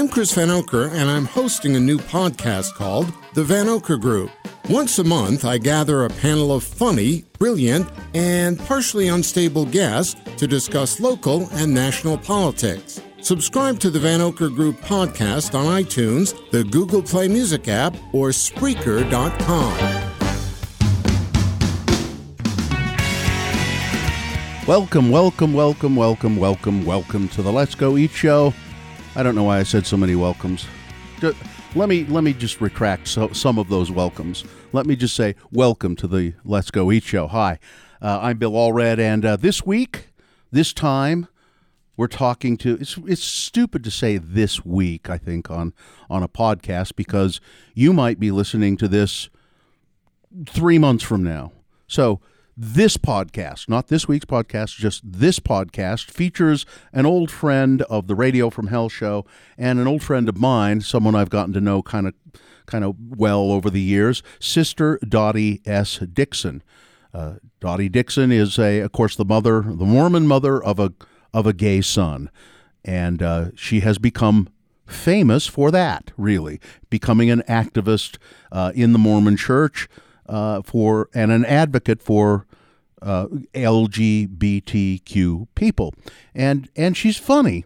I'm Chris Vanocur, and I'm hosting a new podcast called The Vanocur Group. Once a month, I gather a panel of funny, brilliant, and partially unstable guests to discuss local and national politics. Subscribe to the Vanocur Group podcast on iTunes, the Google Play Music app, or Spreaker.com. Welcome, welcome, welcome, welcome, welcome, welcome to the Let's Go Eat Show. I don't know why I said so many welcomes. Let me let me just retract so, some of those welcomes. Let me just say welcome to the Let's Go Eat Show. Hi, uh, I'm Bill Allred, and uh, this week, this time, we're talking to. It's it's stupid to say this week. I think on on a podcast because you might be listening to this three months from now. So this podcast, not this week's podcast, just this podcast features an old friend of the Radio from Hell show and an old friend of mine, someone I've gotten to know kind of kind of well over the years, Sister Dottie S. Dixon. Uh, Dottie Dixon is a, of course, the mother, the Mormon mother of a of a gay son, and uh, she has become famous for that. Really, becoming an activist uh, in the Mormon Church uh, for and an advocate for uh, LGBTQ people, and and she's funny.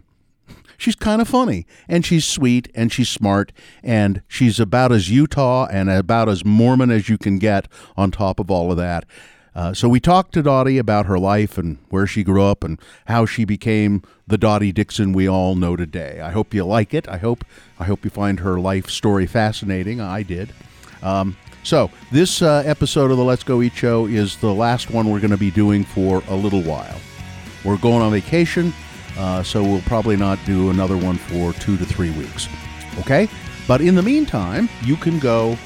She's kind of funny, and she's sweet, and she's smart, and she's about as Utah and about as Mormon as you can get. On top of all of that, uh, so we talked to Dottie about her life and where she grew up and how she became the Dottie Dixon we all know today. I hope you like it. I hope I hope you find her life story fascinating. I did. Um, so this uh, episode of the Let's Go Eat Show is the last one we're going to be doing for a little while. We're going on vacation, uh, so we'll probably not do another one for two to three weeks. Okay, but in the meantime, you can go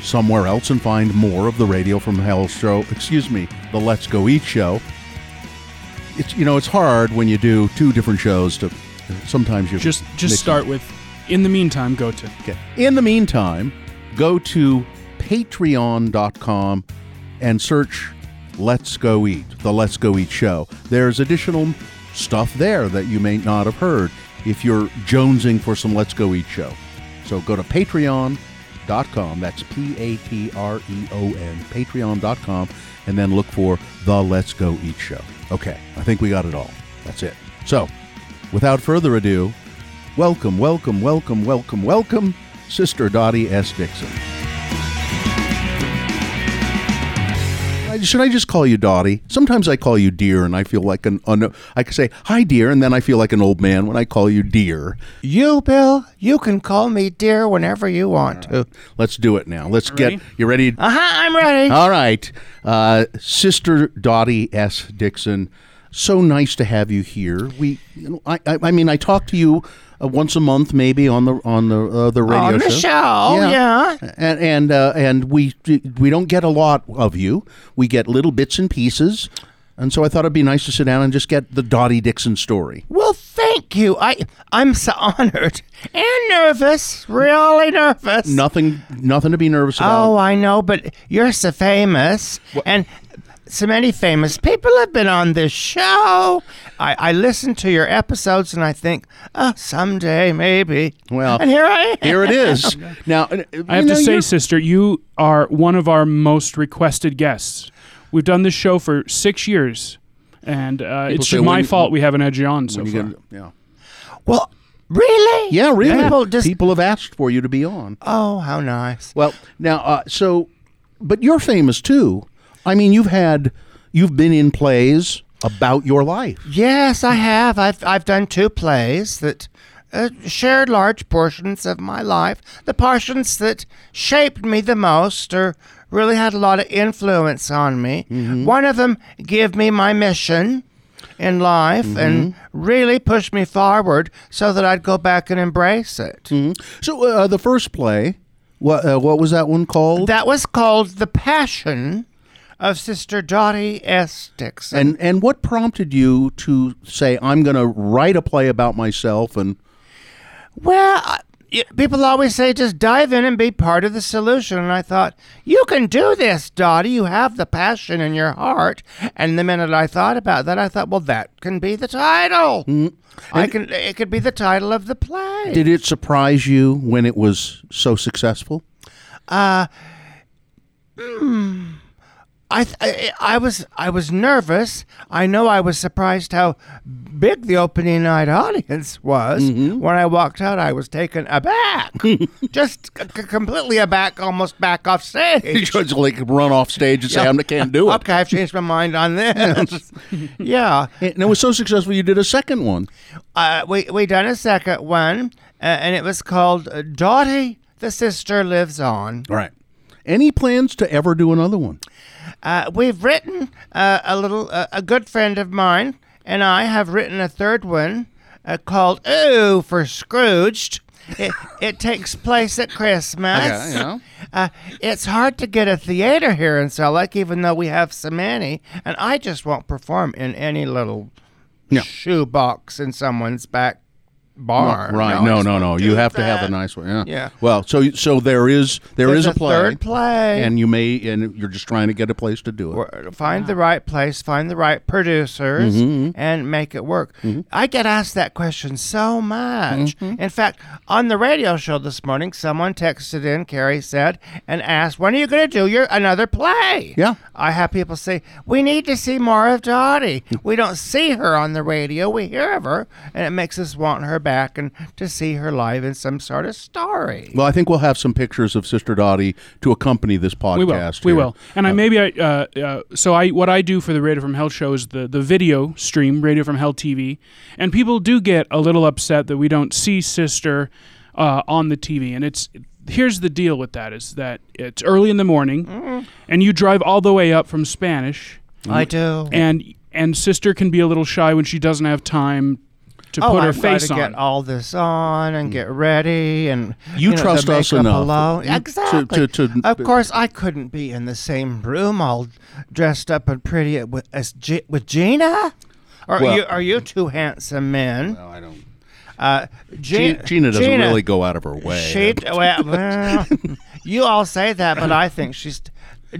somewhere else and find more of the Radio from Hell show. Excuse me, the Let's Go Eat show. It's you know it's hard when you do two different shows to. Sometimes you Just just them. start with. In the meantime, go to. Okay. In the meantime, go to patreon.com and search Let's Go Eat, the Let's Go Eat show. There's additional stuff there that you may not have heard if you're jonesing for some Let's Go Eat show. So go to patreon.com, that's P A T R E O N, patreon.com, and then look for the Let's Go Eat show. Okay, I think we got it all. That's it. So, without further ado, welcome, welcome, welcome, welcome, welcome, Sister Dottie S. Dixon. I- Should I just call you Dottie? Sometimes I call you dear, and I feel like an. Un- I can say hi, dear, and then I feel like an old man when I call you dear. You, Bill, you can call me dear whenever you want to. Let's do it now. Let's Ready? get you ready. Uh huh, I'm ready. All right, uh, Sister Dottie S. Dixon. So nice to have you here. We, you know, I, I, I mean, I talk to you uh, once a month, maybe on the on the uh, the radio On the show, yeah. and and uh, and we we don't get a lot of you. We get little bits and pieces, and so I thought it'd be nice to sit down and just get the Dottie Dixon story. Well, thank you. I I'm so honored and nervous, really nervous. Nothing, nothing to be nervous about. Oh, I know, but you're so famous, and so many famous people have been on this show. I, I listen to your episodes and I think, oh, someday maybe. Well, and here I am. Here it is. Now, uh, I have know, to say, you're- sister, you are one of our most requested guests. We've done this show for six years, and uh, it's my when- fault we haven't had you on so you far. get- yeah. Well, Really? Yeah, really. People just. People have asked for you to be on. oh, how nice. Well, now, uh, so, but you're famous too. I mean, you've had, you've been in plays about your life. Yes, I have. I've I've done two plays that uh, shared large portions of my life. The portions that shaped me the most, or really had a lot of influence on me. One of them gave me my mission in life and really pushed me forward so that I'd go back and embrace it. So, uh, the first play, what uh, what was that one called? That was called The Passion of Sister Dottie S. Dixon. and and what prompted you to say I'm going to write a play about myself and Well, people always say just dive in and be part of the solution. And I thought, you can do this, Dottie. You have the passion in your heart. And the minute I thought about that, I thought, well, that can be the title. Mm-hmm. I can. It could be the title of the play. did it surprise you when it was so successful? I, th- I I was I was nervous. I know I was surprised how big the opening night audience was. When I walked out, I was taken aback, just c- completely aback, almost back off stage. You like run off stage and say I can't do it. Okay, I've changed my mind on this. yeah, And it was so successful you did a second one. uh, we we done a second one, uh, and it was called uh, Dottie the Sister Lives On. Right. Any plans to ever do another one? Uh, we've written uh, a little. Uh, a good friend of mine and I have written a third one uh, called "Ooh" for Scrooged. It, it takes place at Christmas. Okay, yeah. Uh, it's hard to get a theater here in Salt Lake, even though we have so many, and I just won't perform in any little Yeah. shoebox in someone's back barn. right. No, no, no. You have to have a nice one. Yeah. Yeah. Well, so so there is there There's is a a play, third play. and you may and you're just trying to get a place to do it. Find the right place, find the right producers, Mm-hmm, and make it work. I get asked that question so much. Mm-hmm. In fact, on the radio show this morning, someone texted in, Carrie said, and asked, "When are you going to do your another play?" Yeah. I have people say, "We need to see more of Dottie. we don't see her on the radio; we hear of her, and it makes us want her back and to see her live in some sort of story." Well, I think we'll have some pictures of Sister Dottie to accompany this podcast. We will. We here. will. And I maybe I uh, uh, so I what I do for the Radio from Hell show is the the video stream Radio from Hell TV, and people do get a little upset that we don't see Sister uh, on the TV, and it's. Here's the deal with that is that it's early in the morning, Mm-hmm. and you drive all the way up from Spanish, I do. and and sister can be a little shy when she doesn't have time to oh, put her I've got face to on. get all this on and get ready and You know, the trust us makeup enough alone. to- Exactly. to- to- of course, I couldn't be in the same room, all dressed up and pretty with as G- with Gina. Or Well- are you are you two handsome men? No, I don't. Uh, Gina doesn't really go out of her way. She, well, well, you all say that, but I think she's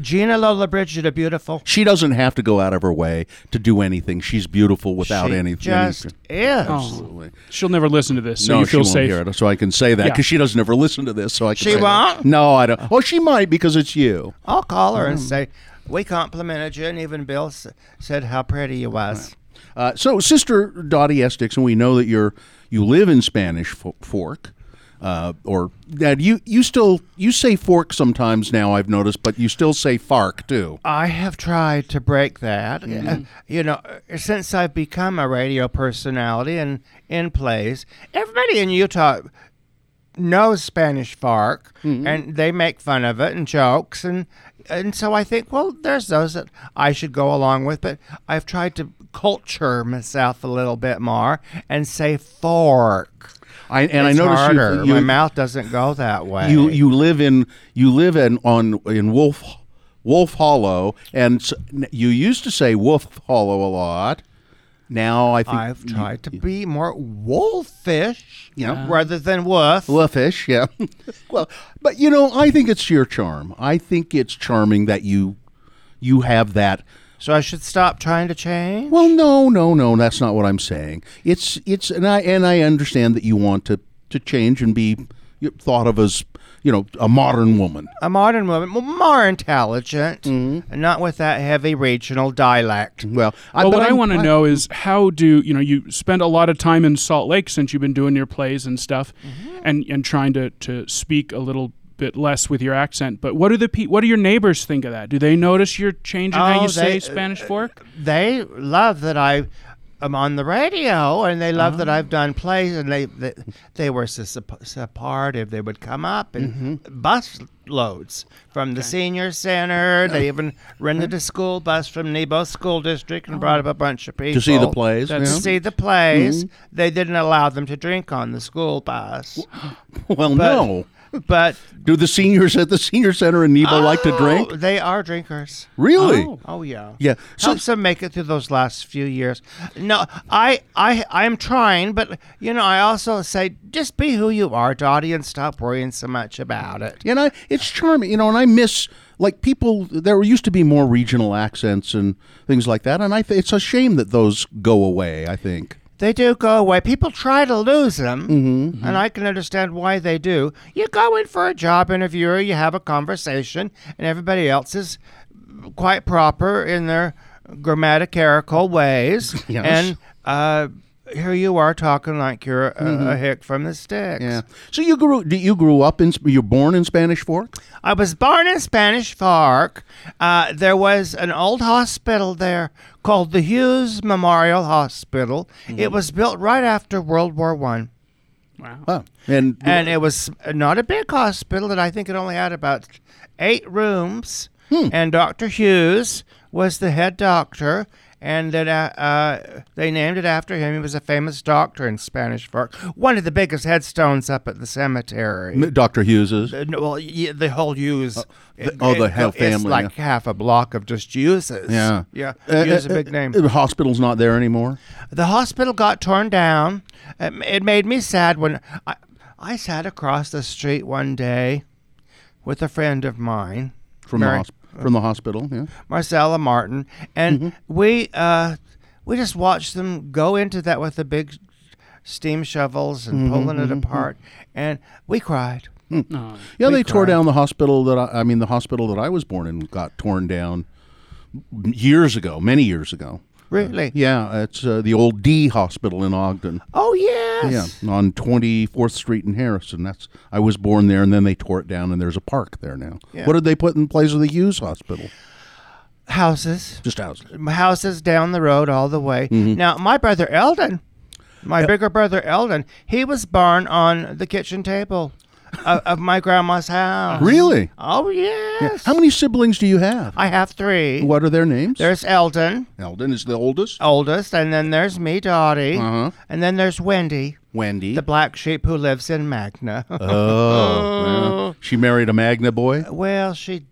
Gina Lollobrigida, a beautiful. She doesn't have to go out of her way to do anything. She's beautiful without she anything. just is. Absolutely. She'll never listen to this, so no, you she feel won't safe. hear it, so I can say that Yeah. because she doesn't ever listen to this. So I can She say that. won't? No, I don't. Oh, she might because it's you. I'll call her and Mm. say, We complimented you, and even Bill s- said how pretty you was. Uh, so, Sister Dottie S. and we know that you're you live in Spanish Fo- Fork, uh, or Dad, you you still you say fork sometimes now. I've noticed, but you still say fark too. I have tried to break that. Mm-hmm. Uh, you know, since I've become a radio personality and in plays, everybody in Utah knows Spanish Fark, Mm-hmm. and they make fun of it and jokes, and and so I think, well, there's those that I should go along with, but I've tried to culture myself a little bit more and say fork. I and it's I noticed harder. you, you My mouth doesn't go that way. you you live in you live in on in Wolf Wolf Hollow, and you used to say Wolf Hollow a lot. Now I think I've tried to be more wolfish, you Yeah. rather than wolf. Wolfish, yeah. well, but you know, I think it's your charm. I think it's charming that you you have that. So I should stop trying to change. Well, no, no, no, that's not what I'm saying. It's it's and I and I understand that you want to to change and be thought of as you know, a modern woman. A modern woman, well, more intelligent, Mm-hmm. and not with that heavy regional dialect. Well, Well, but what I I'm- want to know is how do you know you spend a lot of time in Salt Lake since you've been doing your plays and stuff, Mm-hmm. and and trying to to speak a little bit less with your accent. But what do the pe- what do your neighbors think of that? Do they notice you're changing how Oh, you say they- Spanish Fork? They love that I am on the radio, and they love that Oh. I've done plays, and they they, they were so sup- supportive. They would come up and Mm-hmm. bus loads from the senior center. They even rented a school bus from Nebo School District and brought up a bunch of people to see the plays. That's- To yeah? see the plays, Mm-hmm. they didn't allow them to drink on the school bus. Well, but- no. But Do the seniors at the senior center in Nebo like to oh, drink? Oh, They are drinkers. Really? Oh. Oh yeah. Yeah. So, Helps them make it through those last few years. No, I, I, I'm trying, but you know, I also say just be who you are, Dottie, and stop worrying so much about it. You know, it's charming, you know, and I miss like people. There used to be more regional accents and things like that, and I. Th- it's a shame that those go away. I think. They do go away. People try to lose them, and I can understand why they do. You go in for a job interview, or you have a conversation, and everybody else is quite proper in their grammatical ways, Yes. and uh, here you are talking like you're a, a hick from the sticks. Yeah. So you grew. You grew up in. You're born in Spanish Fork. I was born in Spanish Fork. Uh, there was an old hospital there called the Hughes Memorial Hospital. It was built right after World War One, Wow. Oh, and and it was not a big hospital. And I think it only had about eight rooms. Hmm. And Dr. Hughes was the head doctor. And then uh, uh, they named it after him. He was a famous doctor in Spanish Fork. One of the biggest headstones up at the cemetery. Dr. Hughes's. Uh, well, y- the whole Hughes. the- oh, the whole family. It's like half a block of just Hughes's. Yeah. yeah. Uh, Hughes is uh, a big name. The hospital's not there anymore. The hospital got torn down. Um, It made me sad when I, I sat across the street one day with a friend of mine, From Mary- the hosp- from the hospital, yeah. Marcella Martin, and Mm-hmm. we uh, we just watched them go into that with the big steam shovels and Mm-hmm, pulling it apart, and we cried. Oh. Yeah, We they tore down the hospital that I, I mean, the hospital that I was born in got torn down years ago, many years ago. Really? Yeah, it's uh, the old Dee Hospital in Ogden. Oh yes. Yeah, on Twenty Fourth Street in Harrison. That's I was born there, and then they tore it down, and there's a park there now. Yeah. What did they put in place of the Hughes Hospital? Houses. Just houses. houses down the road all the way. Mm-hmm. Now, my brother Eldon, my bigger brother Eldon, he was born on the kitchen table of, of my grandma's house. Really? Oh yes. How many siblings do you have? I have three. What are their names? There's Eldon, Eldon is the oldest. oldest, and then there's me, Dottie, Uh-huh. and then there's Wendy, Wendy. the black sheep who lives in Magna. oh, yeah. she married a Magna boy. well, she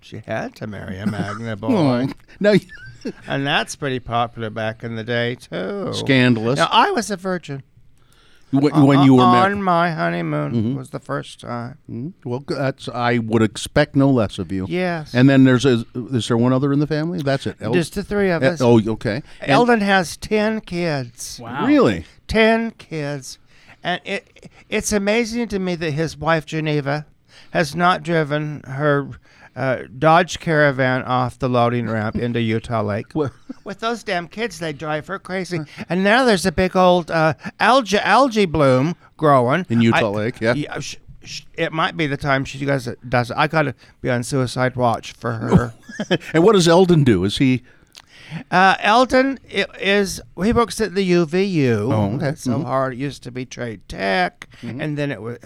she had to marry a Magna boy, Oh, no, and that's pretty popular back in the day too. scandalous. Now I was a virgin. When, when you uh, were on married. my honeymoon mm-hmm. was the first time. Mm-hmm. Well, that's I would expect no less of you. Yes. And then there's a is there one other in the family? That's it. El- Just the three of Eh, us. oh, okay. And- Eldon has ten kids. Wow. Really? Ten kids, and it it's amazing to me that his wife Geneva has not driven her. Uh, Dodge Caravan off the loading ramp into Utah Lake. With those damn kids, they drive her crazy. And now there's a big old uh, algae algae bloom growing In Utah I- Lake, yeah. sh- sh- it might be the time she does it. Does it. I got to be on suicide watch for her. And what does Eldon do? Is he? Uh, Eldon is he works at the UVU. Oh, okay. So Mhm. hard. It used to be Trade Tech, and then it was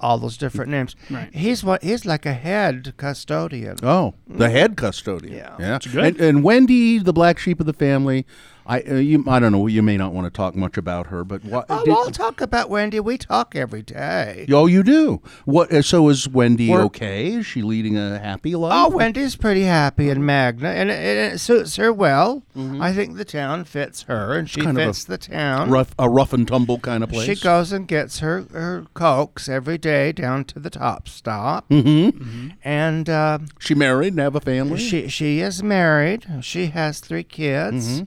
all those different names. Right. He's what he's like a head custodian. Oh, the mm. head custodian. Yeah. yeah. That's good. And, and Wendy, the black sheep of the family. I uh, you I don't know. You may not want to talk much about her, but what? Oh, did- I'll talk about Wendy. We talk every day. oh, you do. What? uh, So is Wendy We're- okay? Is she leading a happy life? Oh, Wendy's pretty happy in Magna, and it, it, it suits her well. I think the town fits her, and she Mm-hmm. kind fits the town. rough, a rough and tumble kind of place. She goes and gets her, her cokes every day down to the top stop. Mm-hmm. And uh, She married and have a family. she she is married. She has three kids. Mm-hmm.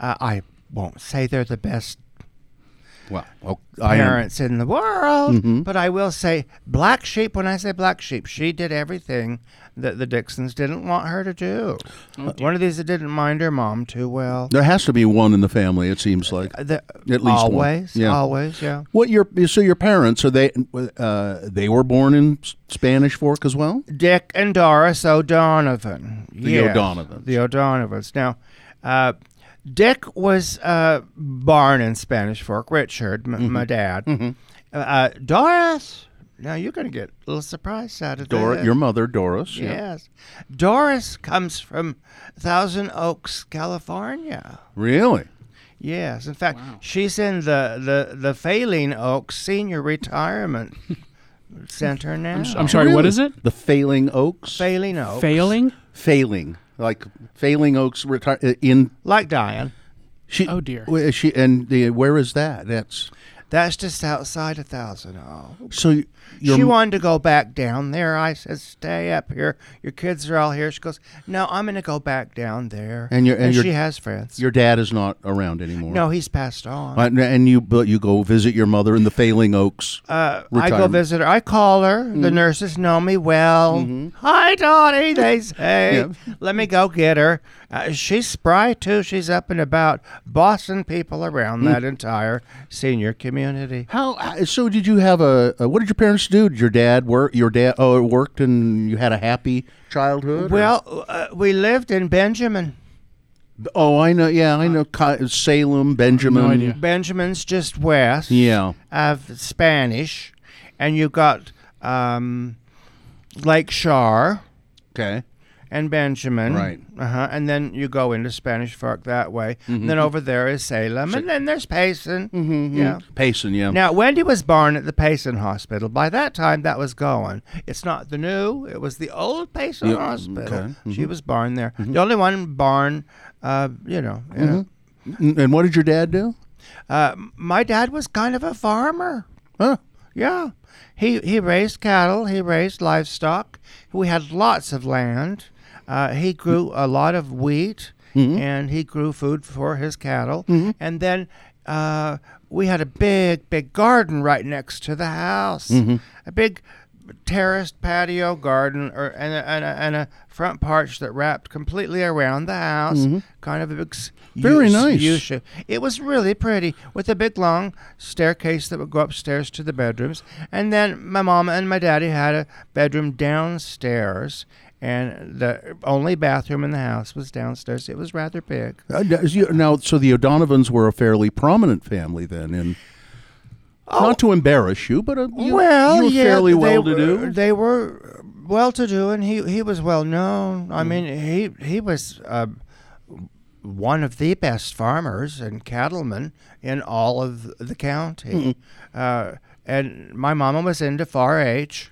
Uh, I won't say they're the best Well, well parents in the world. But I will say, black sheep. When I say black sheep, she did everything that the Dixons didn't want her to do. One of these that didn't mind her mom too well. There has to be one in the family. It seems like Uh, the- At least one. always, Yeah. always, yeah. What your so your parents are they uh, they were born in Spanish Fork as well? Dick and Doris O'Donovan. The Yes, O'Donovans. The O'Donovans. Now, uh, Dick was uh, born in Spanish Fork. Richard, m- my dad. Mm-hmm. Uh, uh, Doris. Now you're going to get a little surprised out of Dor- that. your mother Doris. yeah. Yes. Doris comes from Thousand Oaks, California. Really? Yes. In fact, she's in the, the, the Failing Oaks Senior Retirement Center now. I'm sorry, what Really? is it? The Failing Oaks. Failing Oaks. Failing? failing like Failing Oaks retire uh, in Like Diane. she. Oh, dear. She and the where is that? That's That's just outside of Thousand Oaks. so. Your she wanted to go back down there. I said, "Stay up here. Your kids are all here." She goes, "No, I'm going to go back down there." And and your- she has friends. your dad is not around anymore. no, he's passed on. Uh, and you but you go visit your mother in the Failing Oaks. Uh, I go. Mm-hmm. visit her. I call her. The nurses know me well. Hi, Dottie. They say. Yeah. Let me go get her. Uh, she's spry too. She's up and about, bossing people around Mm. that entire senior community. How uh, so? Did you have a, a? What did your parents do? Did your dad work? Your dad oh worked and you had a happy childhood. Well, uh, we lived in Benjamin. oh, I know. Yeah, I know. Salem, Benjamin. No. Benjamin's just west. Yeah. of Spanish, and you got um, Lake Shar Okay. And Benjamin. Right. Uh-huh. And then you go into Spanish Fork that way. Mm-hmm. And then over there is Salem, and then there's Payson. Mm-hmm. Yeah. Payson. Yeah. Now, Wendy was born at the Payson Hospital. By that time, that was going. It's not the new; it was the old Payson Yeah, Hospital. okay. Mm-hmm. She was born there. The only one born, uh, you know. you know. And what did your dad do? Uh, my dad was kind of a farmer. Huh. Yeah. He he raised cattle, he raised livestock. We had lots of land. Uh, he grew a lot of wheat and he grew food for his cattle. And then uh, we had a big, big garden right next to the house. A big terraced patio garden or and a, and, a, and a front porch that wrapped completely around the house. Kind of a big Very U- nice. U-shape. It was really pretty with a big long staircase that would go upstairs to the bedrooms. And then my mom and my daddy had a bedroom downstairs. And the only bathroom in the house was downstairs. It was rather big. Uh, now, so the O'Donovans were a fairly prominent family then, and not to embarrass you, but uh, you, Oh. well, you were yeah, fairly they well to were- do. They were well to do, and he he was well known. Mm. I mean, he he was uh, one of the best farmers and cattlemen in all of the county. Uh, and my mama was into 4-H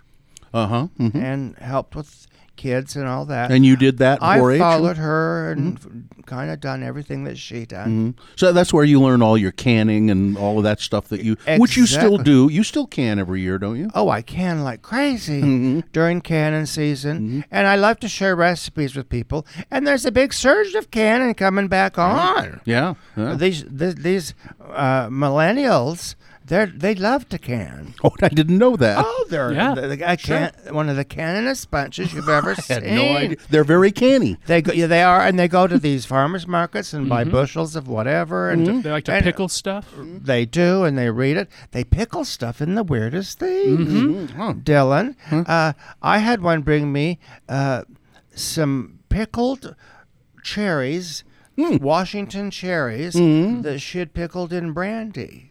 Uh huh. and helped with kids and all that. And you did that I 4-H? followed her and kind of done everything that she done. So that's where you learn all your canning and all of that stuff that you, which you still do. You still can every year, don't you? Oh, I can like crazy Mm-hmm. during canning season, and I love to share recipes with people. And there's a big surge of canning coming back on. Yeah. yeah. These th- these uh, millennials, they they love to can. Oh, I didn't know that. Oh, they're Yeah, the, the, I can't, one of the canninest bunches you've ever I seen. had no idea. They're very canny. They go, yeah, they are, and they go to these farmers markets and Mm-hmm. buy bushels of whatever, and They like to and pickle stuff. They do, and they read it. They pickle stuff in the weirdest things. Mm-hmm. Dylan, uh, I had one bring me uh, some pickled cherries, Hmm. Washington cherries Mm-hmm. that she had pickled in brandy.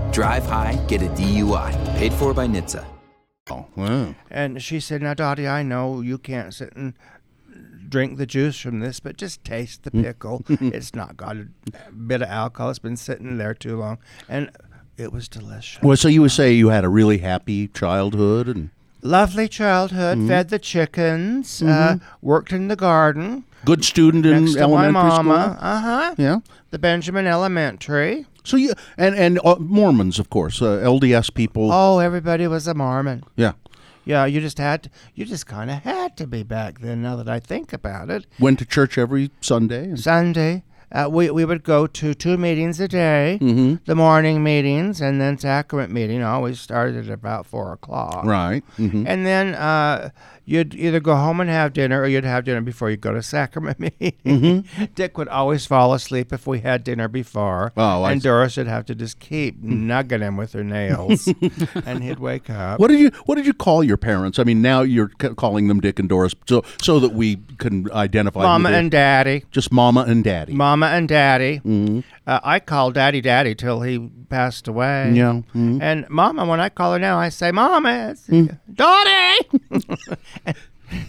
Drive high, get a DUI. Paid for by NHTSA. Oh, wow. And she said, Now, Dottie, I know you can't sit and drink the juice from this, but just taste the pickle. it's not got a bit of alcohol. It's been sitting there too long. And It was delicious. Well, so you would say you had a really happy childhood, and Lovely childhood. Mm-hmm. Fed the chickens. Uh, worked in the garden good student in next to my mama. school. Uh huh. Yeah. The Benjamin Elementary. So you and and uh, Mormons, of course, uh, LDS people. Oh, everybody was a Mormon. Yeah. Yeah, you just had, to, you just kind of had to be back then. Now that I think about it, Went to church every Sunday. and- Sunday, uh, we we would go to two meetings a day. Mm-hmm. The morning meetings and then sacrament meeting always started at about four o'clock. Right. hmm And then uh, you'd either go home and have dinner, or you'd have dinner before you go to sacrament meeting. Mm-hmm. Dick would always fall asleep if we had dinner before, Oh, and. Doris would have to just keep nugging him with her nails, and he'd wake up. What did you What did you call your parents? I mean, now you're c- calling them Dick and Doris, so so that we can identify. Mama and Daddy. just Mama and Daddy. Mama and Daddy. Uh, I called Daddy Daddy till he passed away. Yeah. mhm. And Mama, when I call her now, I say, Mama, it's Dottie.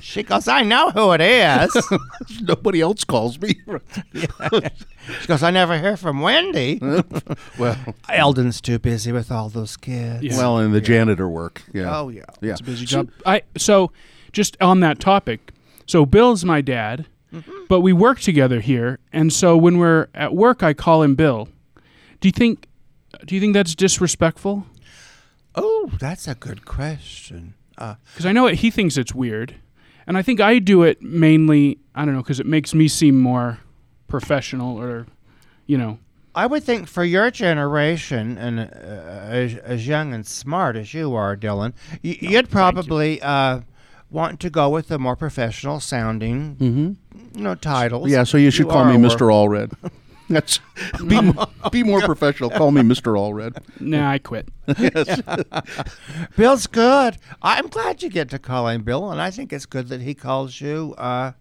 She goes, I know who it is. Nobody else calls me. she goes, I never hear from Wendy. well, Eldon's too busy with all those kids. Yeah. well, and the janitor work. Yeah. Oh, yeah. Yeah. It's a busy job. I so just on that topic. So Bill's my dad, Mm-hmm. but we work together here, and so when we're at work, I call him Bill. Do you think? Do you think that's disrespectful? Oh, that's a good question. Uh, Because I know it, he thinks it's weird, and I think I do it mainly. I don't know because it makes me seem more professional, or you know. I would think for your generation and uh, as, as young and smart as you are, Dylan, y- you'd probably uh, want to go with the more professional sounding, you know, titles. Yeah. So you should call me Mr. Allred. That's be, be more professional. Call me Mr. Allred. Nah, I quit. Bill's good. I'm glad you get to call him Bill, and I think it's good that he calls you uh,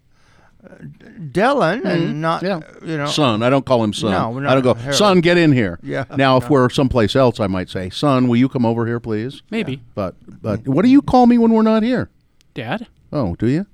Dylan and not, Yeah. uh, you know, Son. I don't call him son. No, no, I don't go, Harold. son, get in here. Yeah, Now, if we're someplace else, I might say, son, will you come over here, please? Maybe, But but what do you call me when we're not here? Dad. Oh, do you?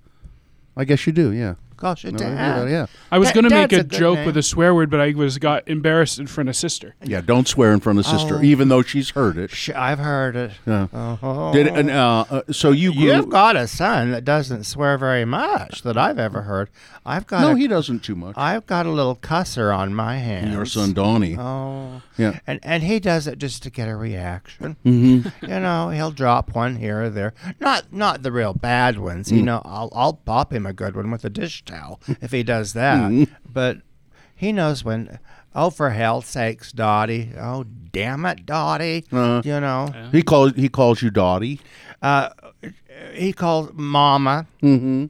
I guess you do. Yeah. Calls you No, Dad. yeah, yeah. I was Da- going to make a, a joke name. with a swear word, but I was got embarrassed in front of sister. Yeah. Don't swear in front of sister, Oh. even though she's heard it. Sh- I've heard it. Yeah. Oh. Did and uh, uh, so you grew? You've got a son that doesn't swear very much that I've ever heard. I've got no, a, he doesn't too much. I've got a little cusser on my hands. Your son Donnie. Oh. Yeah. And and he does it just to get a reaction. Mm-hmm. you know, he'll drop one here or there. Not not the real bad ones. Mm. You know, I'll I'll pop him a good one with a dish towel if he does that. Mm-hmm. But he knows when. Oh, for hell's sakes, Dottie! Oh, damn it, Dottie! Uh-huh. You know, He calls he calls you Dottie. uh, he calls Mama. Mm-hmm.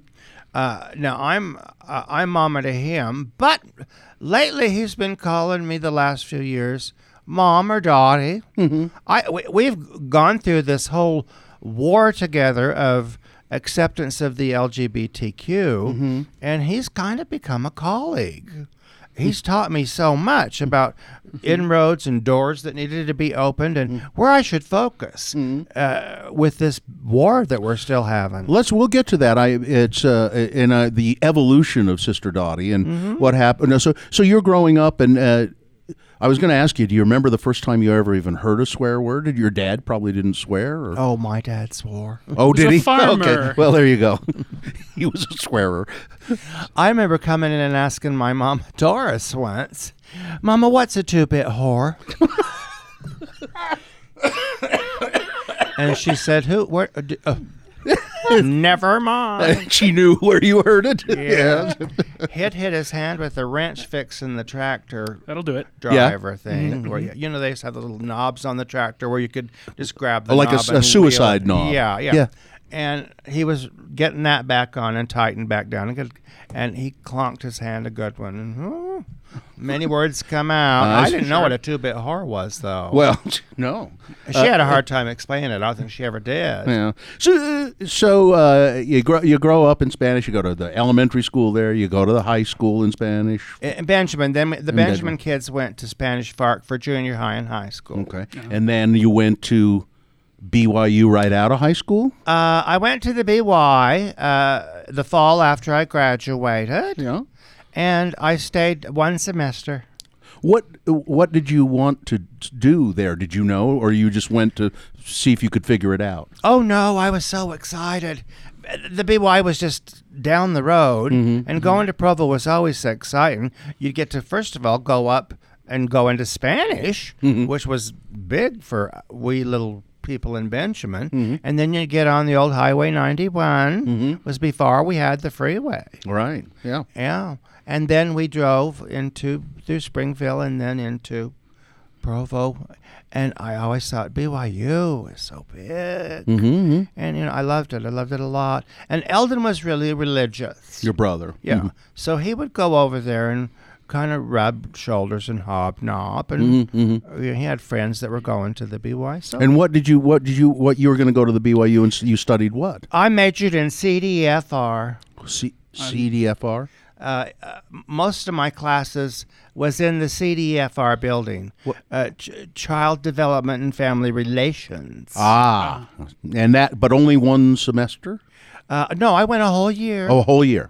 Uh, now I'm uh, I'm Mama to him, but lately he's been calling me the last few years Mom or Dottie. Mm-hmm. I we, we've gone through this whole war together of acceptance of the LGBTQ, and he's kind of become a colleague. He's taught me so much about inroads and doors that needed to be opened and where I should focus uh, with this war that we're still having. Let's we'll get to that. I it's uh, in uh, the evolution of Sister Dottie and Mm-hmm. what happened. So so you're growing up and. I was going to ask you, do you remember the first time you ever even heard a swear word? Did your dad probably didn't swear? Or? Oh, my dad swore. Oh, did he? farmer. Okay. Well, there you go. he was a swearer. I remember coming in and asking my mom, Doris, once, Mama, what's a two bit whore? and she said, Who? Where? Uh, uh, never mind. she knew where you heard it. Yeah. He'd hit his hand with a wrench fixing the tractor That'll do it. driver mm-hmm. thing. Where you, you know, they used to have the little knobs on the tractor where you could just grab the Oh, like a knob s- a and wheel suicide knob. Yeah, yeah, Yeah. And he was getting that back on and tightened back down, and, and he clonked his hand a good one. And, oh, many words come out. Uh, I didn't know what a two-bit whore was, though. Well, no. she had a hard time explaining it. I don't think she ever did. Yeah. So, uh, so uh, you grow you grow up in Spanish. You go to the elementary school there. You go to the high school in Spanish. And Benjamin, then the Benjamin. Benjamin kids went to Spanish Fark for junior high and high school. Okay. And then you went to BYU right out of high school. Uh, I went to the BY uh, the fall after I graduated, Yeah. and I stayed one semester. What What did you want to do there? Did you know, or you just went to see if you could figure it out? Oh no, I was so excited. The BY was just down the road, and going to Provo was always so exciting. You'd get to first of all go up and go into Spanish, which was big for we little people in Benjamin, and then you get on the old Highway 91. Was before we had the freeway. Right. Yeah. Yeah, and then we drove into through Springville and then into Provo, and I always thought BYU is so big, Mm-hmm. and you know I loved it. I loved it a lot. And Eldon was really religious. Your brother. yeah, Mhm. so he would go over there and kind of rubbed shoulders and hobnob, and uh, he had friends that were going to the BY. So And what did you? What did you? What you were going to go to the BYU and you studied what? I majored in CDFR. C- CDFR. uh, uh, most of my classes was in the CDFR building, uh, ch- Child Development and Family Relations. Ah, and that, but only one semester. Uh, no, I went a whole year, Oh, a whole year.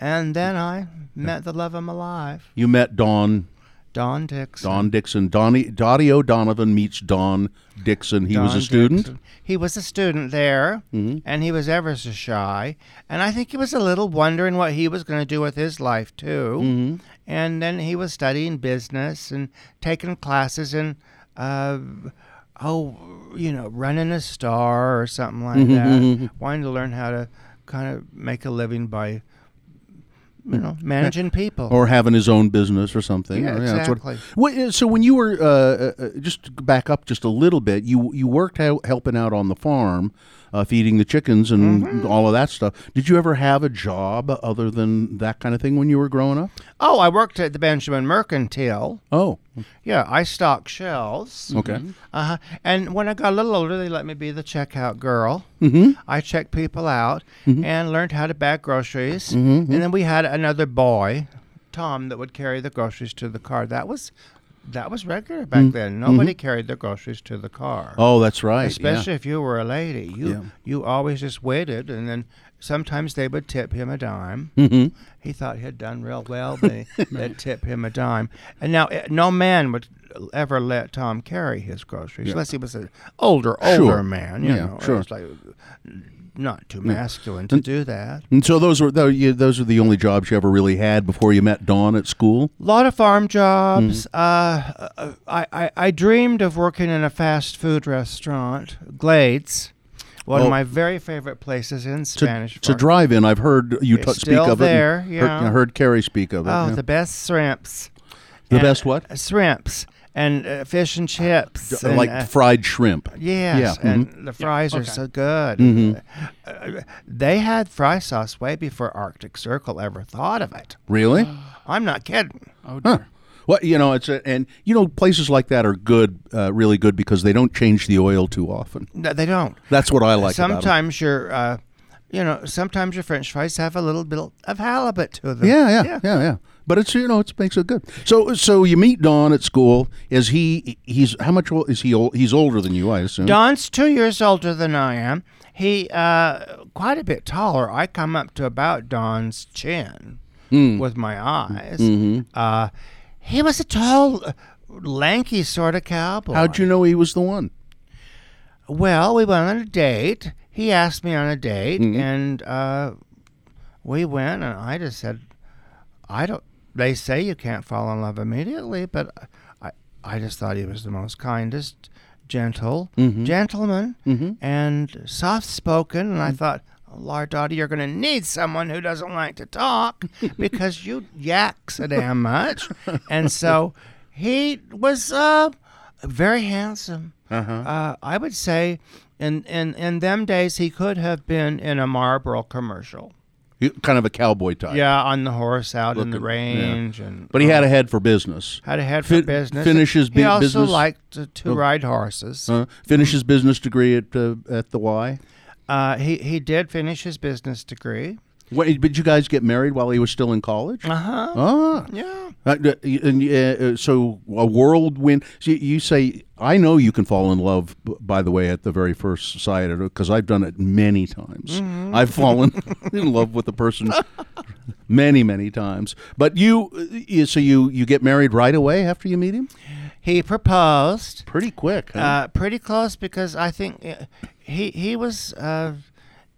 And mm. then I met the love of my life, You met Dawn. Don Dixon. Don Dixon. Donnie Dottie O'Donovan meets Don Dixon. He was Don a student. Dixon. He was a student there, mm-hmm. and he was ever so shy. And I think he was a little wondering what he was going to do with his life too. Mm-hmm. And then he was studying business and taking classes in, uh, oh, you know, running a store or something like mm-hmm, that. Wanting to learn how to kind of make a living by, you know, managing people. or having his own business or something. Yeah, that's what- exactly. Uh, so when you were uh, uh, uh, just back up just a little bit, you you worked out helping out on the farm, uh, feeding the chickens and Mm-hmm. all of that stuff. Did you ever have a job other than that kind of thing when you were growing up? oh, I worked at the Benjamin Mercantile. Oh, Yeah, I stocked shelves. okay. Uh-huh. And when I got a little older, they let me be the checkout girl. Mm-hmm. I checked people out and learned how to bag groceries. And then we had another boy, Tom, that would carry the groceries to the car. That was that was regular back then. Nobody carried their groceries to the car. Oh, that's right. yeah. Especially if you were a lady. You Yeah. you always just waited and then sometimes they would tip him a dime. Mhm. He thought he had done real well. They they'd tip him a dime. And now eh, no man would ever let Tom carry his groceries unless he was an older older Sure. man. You Yeah, know, sure. Like not too masculine to do that. And so those were those were the only jobs you ever really had before you met Don at school. A lot of farm jobs. Mm-hmm. Uh, uh, I, I, I dreamed of working in a fast food restaurant, Glades, one Oh. of my very favorite places in Spanish. it's a drive-in. I've heard you t- speak still of it. and there, heard- yeah. I heard Carrie speak of it. Oh, yeah. the best shrimps. The And- best what? Shrimps and uh, fish and chips. and, like uh, fried shrimp. Yes, Yeah, mm-hmm. and the fries are okay. so good. Uh, they had fry sauce way before Arctic Circle ever thought of it. Really? I'm not kidding. Oh Huh. dear. Well, you know, it's a, and you know places like that are good, uh, really good because they don't change the oil too often. No, they don't. That's what I like about 'em. sometimes your, uh, you know, sometimes your French fries have a little bit of halibut to them. Yeah, Yeah, yeah, yeah, yeah, But it's you know it makes it good. So so you meet Don at school. Is he he's how much old is he? Old, he's older than you, I assume. Don's two years older than I am. He uh, quite a bit taller. I come up to about Don's chin Hmm. with my eyes. Mm-hmm. Uh, he was a tall, lanky sort of cowboy. How'd you know he was the one? Well, we went on a date. He asked me on a date, Mm-hmm. and uh, we went, and I just said, I don't. They say you can't fall in love immediately, but I, I just thought he was the most kindest, gentle Mm-hmm. gentleman, and soft spoken, and I thought. "Oh, Lord, Dottie, you're going to need someone who doesn't like to talk because you yak so damn much. And so he was uh, very handsome. Uh, I would say in, in, in them days he could have been in a Marlboro commercial. He- kind of a cowboy type. Yeah, on the horse out in the Looking- yeah. range, and But he had a head for business. had a head for Fin- business. finish his He also business- liked to, to Oh. ride horses. Huh? Finish his business degree at uh, at the Y. Uh, he he did finish his business degree. Wait, did you guys get married while he was still in college? Uh huh. Ah. Yeah. Uh, and, uh, so a whirlwind. So you- say, I know you can fall in love. By the way, at the very first sight, because I've done it many times. Mm-hmm. I've fallen in love with a person many many times. But you, you so you you get married right away after you meet him? He proposed Pretty quick. Huh? uh, pretty close because I think uh, he he was uh,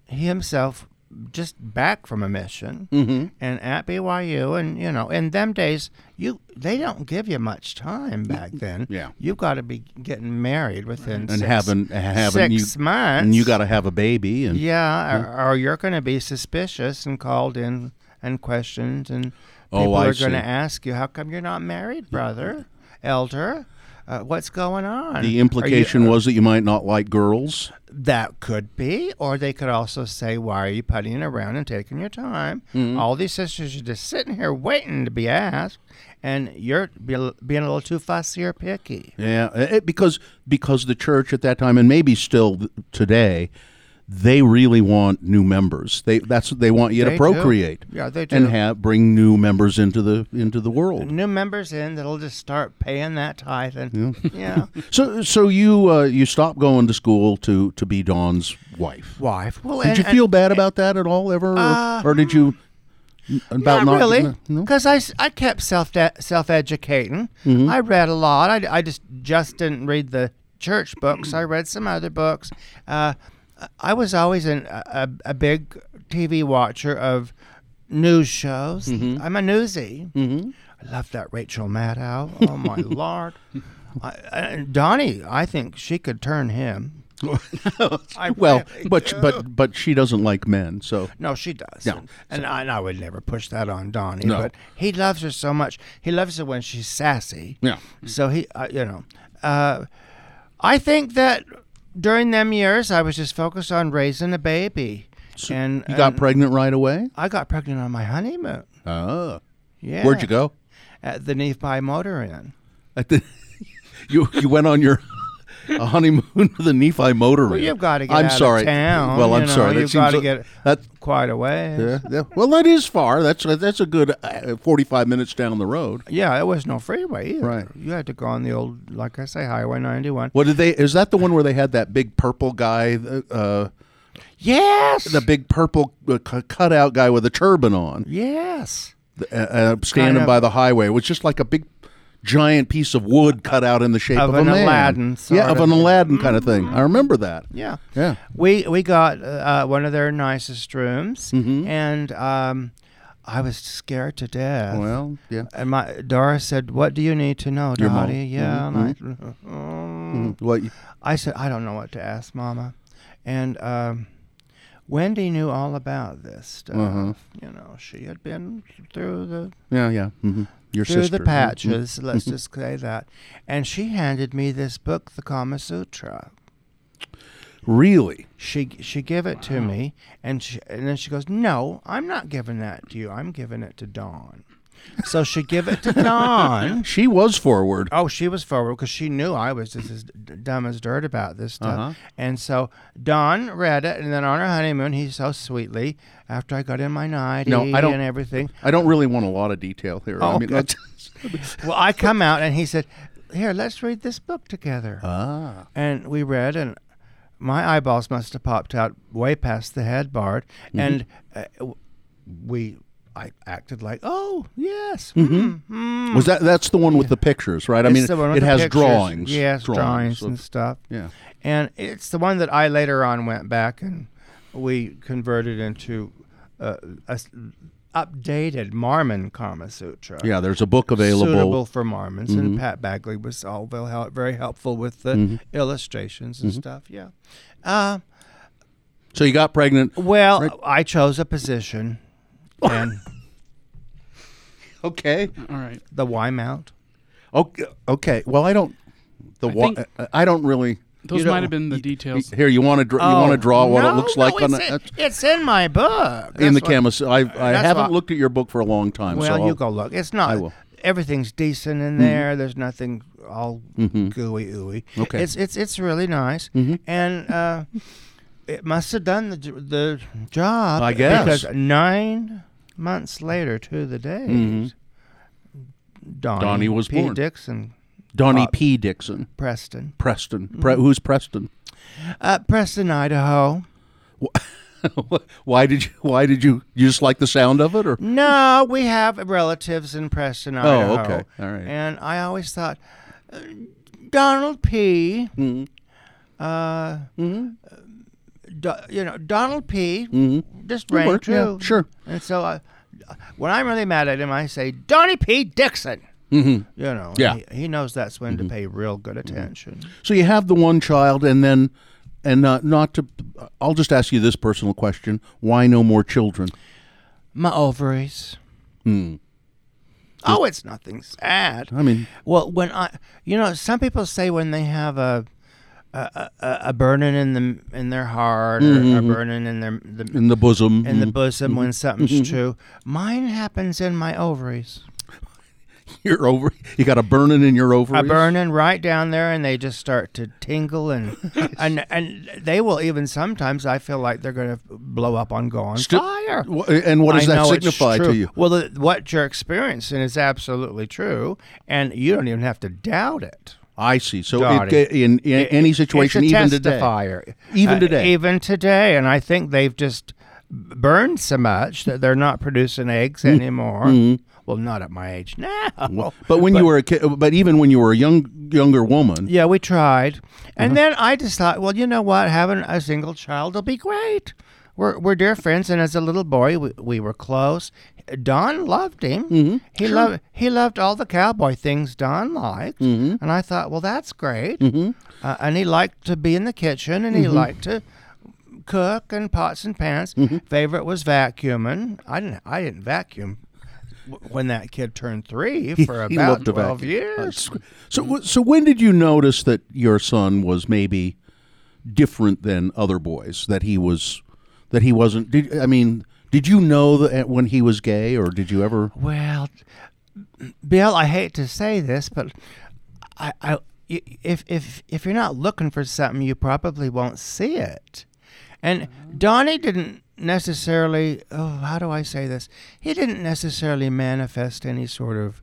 he himself just back from a mission Mm-hmm. and at BYU and you know in them days you they don't give you much time back then. Yeah. you've got to be getting married within and six, having having six you months. and you got to have a baby and yeah, Or, or you're going to be suspicious and called in and questioned and Oh, people I are going to ask you how come you're not married, brother, elder. Uh, what's going on? the implication you- was that you might not like girls. that could be, or they could also say, "Why are you putting around and taking your time? Mm-hmm. All these sisters are just sitting here waiting to be asked, and you're be, being a little too fussy or picky." Yeah, it, because because the church at that time and maybe still today, they really want new members. They that's what they want you They to do. procreate. Yeah, they do. and have bring new members into the into the world. New members in that'll just start paying that tithe, and yeah, So so you uh, you stopped going to school to to be Don's wife. wife. Well, Did and- you and- feel bad about that at all ever, or- Uh, or, did you about not, not, really, No? because I kept self self educating. Mm-hmm. I read a lot. I, I just just didn't read the church books. I read some other books. Uh, I was always an, a, a big TV watcher of news shows. Mm-hmm. I'm a newsie. Mm-hmm. I love that Rachel Maddow. Oh my lord. I, and Donnie, I think she could turn him. I Well, really but do. but but she doesn't like men, so No, she does. Yeah. And, and I, and I would never push that on Donnie. No. But he loves her so much. He loves her when she's sassy. yeah. So he, uh, you know, uh, I think that during them years, I was just focused on raising a baby. and You got and pregnant right away. I got pregnant on my honeymoon. Oh, Yeah. where'd you go? At the Nephi Motor Inn. At the, you you went on your a honeymoon to the Nephi Motor Well, you've got to get I'm out sorry. of town. Well, I'm know, sorry. That You've got to get that. quite a way. Yeah, yeah. Well, that is far. That's that's a good uh, 45 minutes down the road. Yeah, it was no freeway either. Right. You had to go on the old, like I say, Highway 91. What did they? Is that the one where they had that big purple guy? Uh, Yes. the big purple uh, cu- cutout guy with a turban on, yes. uh, uh, standing of- by the highway. It was just like a big, giant piece of wood cut out in the shape Of of, a an man. Aladdin yeah, of of. an Aladdin kind of thing. I remember that. Yeah. Yeah. We we got uh, one of their nicest rooms, Mm-hmm. and um, I was scared to death. Well, yeah. and my Doris said, "What do you need to know, Your mom. Dottie?" Yeah, and I, "Mm." Mm, What? you- I said, "I don't know what to ask, Mama," and um, Wendy knew all about this stuff. Uh-huh. You know, she had been through the Yeah, yeah. hmm Your through sister. the patches. Let's just say that, and she handed me this book, the Kama Sutra. Really? she she gave it to me and she, and then she goes no i'm not giving that to you i'm giving it to Don so she give it to Don She was forward. oh she was forward because she knew i was just as d- dumb as dirt about this stuff Uh-huh. and so Don read it and then on our honeymoon he so sweetly after i got in my nightie No, I don't- and everything I don't really want a lot of detail here. I Oh, mean, okay. that's, well i come out and he said here let's read this book together ah. and we read and my eyeballs must have popped out way past the headboard Mm-hmm. and uh, we i acted like oh yes mm, mm." Was that that's the one with the pictures, right? I It's mean, it has pictures. drawings. yes drawings, and stuff yeah. and it's the one that i later on went back and we converted into uh, a updated Mormon Kama Sutra. Yeah, there's a book available. Mm-hmm. Suitable for Mormons, and Pat Bagley was all very, helpful with the Mm-hmm. illustrations and stuff. Yeah. Uh, So you got pregnant. well, Right. I chose a position, and Okay. All right. the Y mount. Okay. Okay. Well, I don't. The I wa- think- uh, I don't really. Those might have been the details. y- Here, you want to dr- you want to draw what Oh, no, it looks no, like on it's, the, in, it's in my book. in the That's what- canvas. I I that's haven't what- looked at your book for a long time. Well, so you I'll- go look. It's not. I will. Everything's decent in there. There's nothing all Mhm. gooey ooey. Okay. It's it's it's really nice, Mhm. and uh, it must have done the j- the job. I guess. because nine months later to the day, Mhm. Donnie, Donnie was P. born. Dixon Donnie Uh, P. Dixon, Preston, Preston. Pre- who's Preston? uh, Preston, Idaho. why did you? Why did you? You just like the sound of it, or No, we have relatives in Preston, Idaho. Oh, okay. All right. And I always thought, uh, Donald P. Mm-hmm. Uh, Do, you know, Donald P. Just Good rang work, yeah, true. sure. And so I, when I'm really mad at him, I say, Donnie P. Dixon. You know, Yeah. Mm-hmm. he, he knows that's when to pay real good attention. so you have the one child, and then, and uh, not to. I'll just ask you this personal question: Why no more children? My ovaries. Hmm. Oh, it's nothing sad. I mean, Well, when I, you know, some people say when they have a a, a, a burning in the in their heart or a burning in their the, in the bosom. in the mm, bosom when something's true. Mine happens in my ovaries. your over. You got a burning in your ovaries. A burning right down there, and they just start to tingle and and and they will even sometimes. I feel like they're going to blow up on go on Sti- fire. And what does I that signify to you? Well, the, what you're experiencing is absolutely true, and you don't even have to doubt it. I see. So it, in, in any situation, even today, testifier. Even Uh, today. even today, and I think they've just burned so much that they're not producing eggs Mm. anymore. Well, not at my age now. but when you were a kid, but even when you were a young younger woman, Yeah, we tried. Uh-huh. And then I just thought, well, you know what? Having a single child will be great. We're, we're dear friends, and as a little boy, we, we were close. Don loved him. Mm-hmm. He loved he loved all the cowboy things Don liked, Mm-hmm. and I thought, well, that's great. Uh, and he liked to be in the kitchen, and he Mm-hmm. liked to cook and pots and pans. Mm-hmm. Favorite was vacuuming. I didn't I didn't vacuum when that kid turned three for he about to twelve years. So, so when did you notice that your son was maybe different than other boys? That he was, that he wasn't. Did I mean? Did you know that when he was gay, or did you ever? Well, Bill, I hate to say this, but I, I, if if if you're not looking for something, you probably won't see it. And Donnie didn't necessarily. Oh, how do I say this? He didn't necessarily manifest any sort of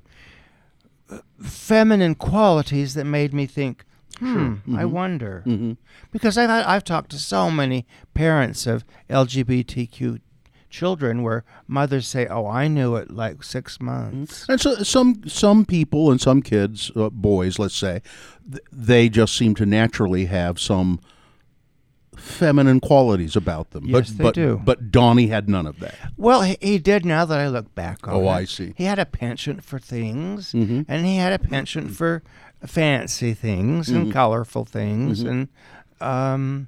uh, feminine qualities that made me think. Hmm. I wonder. Because I've I've talked to so many parents of LGBTQ children where mothers say, "Oh, I knew it like six months." And so some some people and some kids, uh, boys, let's say, th- they just seem to naturally have some feminine qualities about them. Yes, but they but do. but Donnie had none of that. Well, he, he did. Now that I look back on Oh, it. I see. He had a penchant for things, Mm-hmm. and he had a penchant for fancy things Mm-hmm. and colorful things, and um,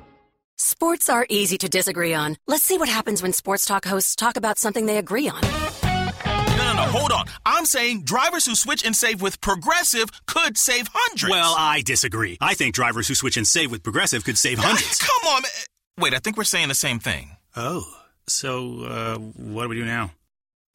Sports are easy to disagree on. Let's see what happens when sports talk hosts talk about something they agree on. No, no, no, hold on. I'm saying drivers who switch and save with Progressive could save hundreds. Well, I disagree. I think drivers who switch and save with Progressive could save hundreds. Come on, man. Wait, I think we're saying the same thing. oh, so uh, what do we do now?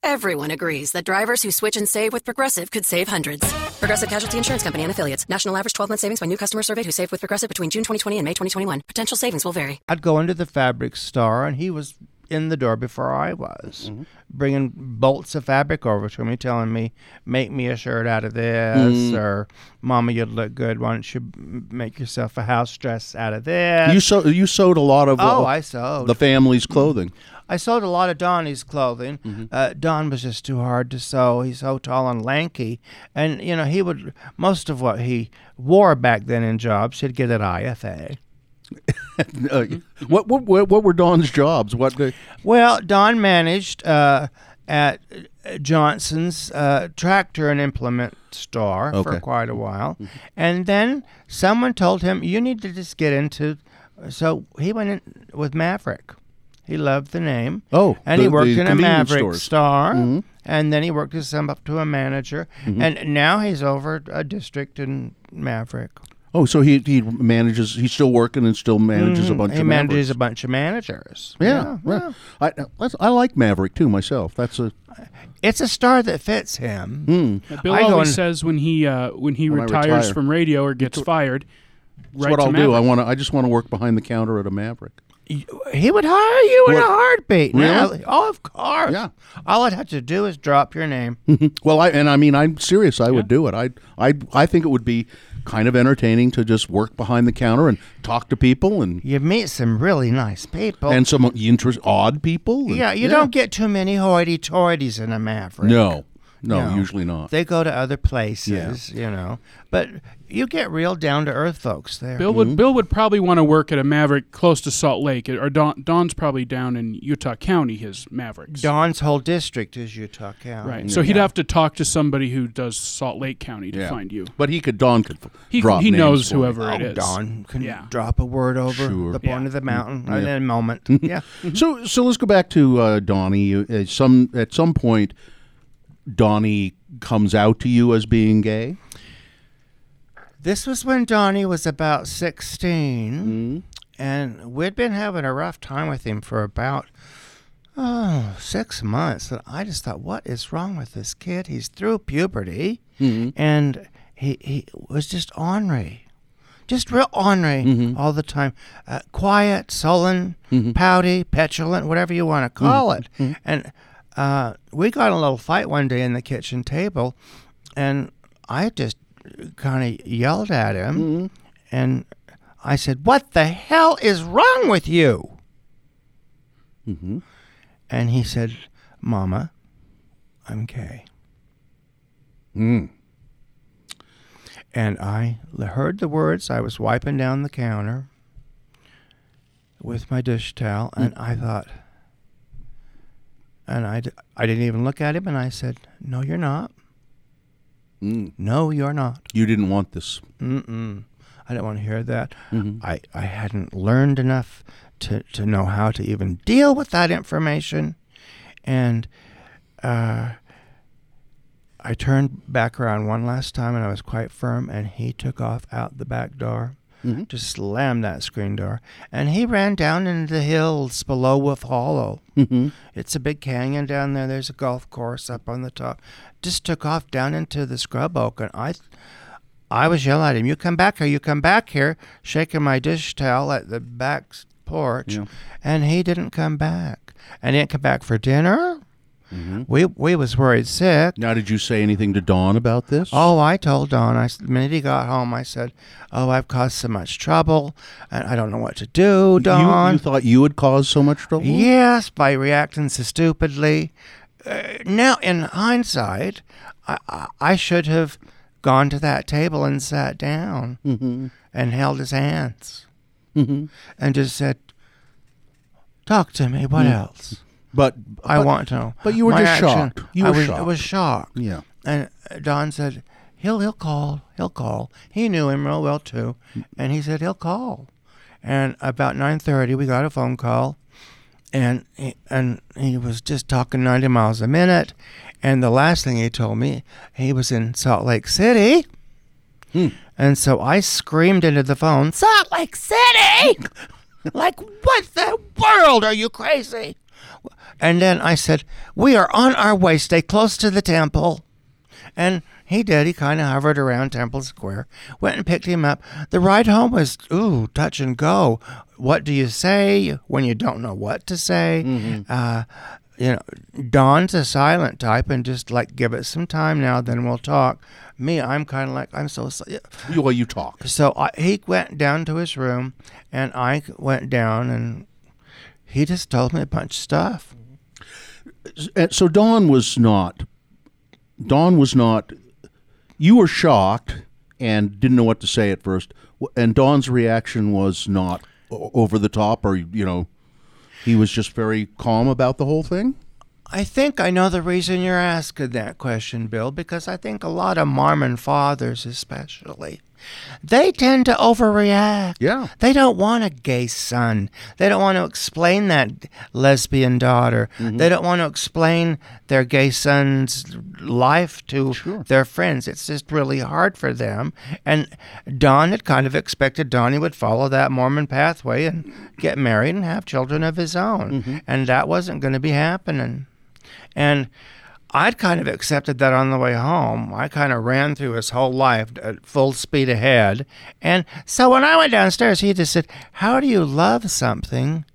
Everyone agrees that drivers who switch and save with Progressive could save hundreds. Progressive Casualty Insurance Company and affiliates. National average 12 month savings by new customer surveyed who saved with Progressive between June 2020 and May 2021. Potential savings will vary. I'd go into the fabric store, and he was in the door before I was, Mm-hmm. bringing bolts of fabric over to me, telling me, "Make me a shirt out of this," Mm. or "Mama, you'd look good. Why don't you make yourself a house dress out of this?" You so you sewed a lot of Oh, uh, I sewed. the family's clothing. I sewed a lot of Donnie's clothing. Mm-hmm. Uh, Don was just too hard to sew. He's so tall and lanky, and you know he would most of what he wore back then in jobs he'd get at IFA. Uh, what, what what what were Don's jobs? What uh, Well, Don managed uh, at Johnson's uh, tractor and implement store Okay. for quite a while, and then someone told him you need to just get into. So he went in with Maverick. He loved the name. Oh, and the- he worked in a Maverick stores. store, and then he worked his son up to a manager, Mm-hmm. and now he's over a district in Maverick. Oh, so he he manages. He's still working and still manages a bunch he of manages Mavericks. a bunch of managers. Yeah, yeah. I, I I like Maverick too myself. That's a It's a star that fits him. Yeah, Bill I always and- says when he uh, when he When retires retire. from radio or gets fired, that's right what to I'll do. I want to. I just want to work behind the counter at a Maverick. He would hire you in What? a heartbeat. Really? Now, oh, of course. Yeah. All I'd have to do is drop your name. Mm-hmm. Well, I and I mean I'm serious. I would do it. I I I think it would be kind of entertaining to just work behind the counter and talk to people and You meet some really nice people. and some interest odd people. and- yeah, you don't get too many hoity-toities in a Maverick. No, no, No. usually not. They go to other places, you know. But you get real down-to-earth folks there. Bill would Bill would probably want to work at a Maverick close to Salt Lake, or Don, Don's probably down in Utah County. His Mavericks, Don's whole district is Utah County. right? So he'd have to talk to somebody who does Salt Lake County to Yeah. find you. But he could. Don could. He drop he knows for me. whoever it Oh, is. Don can Yeah. drop a word over Sure. the point Yeah. of the mountain Yeah. in a moment. yeah. So so let's go back to uh, Donnie. Uh, some at some point, Donnie comes out to you as being gay. This was when Donnie was about 16, Mm-hmm. and we'd been having a rough time with him for about oh six months. And I just thought, what is wrong with this kid? He's through puberty, Mm-hmm. and he he was just ornery, just real ornery Mm-hmm. all the time. Uh, quiet, sullen, pouty, petulant, whatever you want to call Mm-hmm. it. And uh, we got a little fight one day in the kitchen table, and I just kind of yelled at him, Mm-hmm. and I said, "What the hell is wrong with you?" Mm-hmm. And he said, "Mama, I'm gay." Mm. And I heard the words. I was wiping down the counter with my dish towel, and I thought, and I, d- I didn't even look at him, and I said, "No, you're not. Mm. No, you're not." You didn't want this. Mm-mm. I didn't want to hear that. Mhm. I, I hadn't learned enough to, to know how to even deal with that information. And uh, I turned back around one last time and I was quite firm, and he took off out the back door. Mhm. Just slammed that screen door. And he ran down into the hills below Wolf Hollow. Mhm. It's a big canyon down there. There's a golf course up on the top. Just took off down into the scrub oak, and I, I was yelling at him, "You come back here! You come back here!" Shaking my dish towel at the back porch, Yeah. and he didn't come back. And he didn't come back for dinner. We we was worried sick. Now, did you say anything to Don about this? Oh, I told Don. I the minute he got home, I said, "Oh, I've caused so much trouble, and I don't know what to do, You- Don." You, thought you had caused so much trouble? Yes, by reacting so stupidly. Uh, now, in hindsight, I, I, I should have gone to that table and sat down Mm-hmm. and held his hands Mhm. and just said, "Talk to me. What Mm. else? But I but- want to know." But you were My just action- shocked. You I were was, shocked. I was shocked. Yeah. And uh, Don said, "He'll he'll call. He'll call." He knew him real well too, and he said he'll call. And about nine thirty, we got a phone call, and he, and he was just talking ninety miles a minute. And the last thing he told me, he was in Salt Lake City. Hmm. And so I screamed into the phone, Salt Lake City! like, what the world? Are you crazy? And then I said, We are on our way. Stay close to the temple. And he did. He kind of hovered around Temple Square, went and picked him up. The ride home was, ooh, touch and go. What do you say when you don't know what to say? Uh, you know, Don's a silent type and just like give it some time now, then we'll talk. Me, I'm kind of like, I'm so. Well, you talk. so I, he went down to his room, and I went down, and he just told me a bunch of stuff. So Don was not. Don was not. You were shocked and didn't know what to say at first. And Don's reaction was not over the top, or you know, he was just very calm about the whole thing. I think I know the reason you're asking that question, Bill, because I think a lot of Mormon fathers, especially, they tend to overreact. Yeah. They don't want a gay son. They don't want to explain that lesbian daughter. Mm-hmm. They don't want to explain their gay son's life to their friends. It's just really hard for them. And Don had kind of expected Donnie would follow that Mormon pathway and get married and have children of his own. Mm-hmm. And that wasn't going to be happening. And I'd kind of accepted that on the way home. I kind of ran through his whole life at full speed ahead. And so when I went downstairs, he just said, How do you love something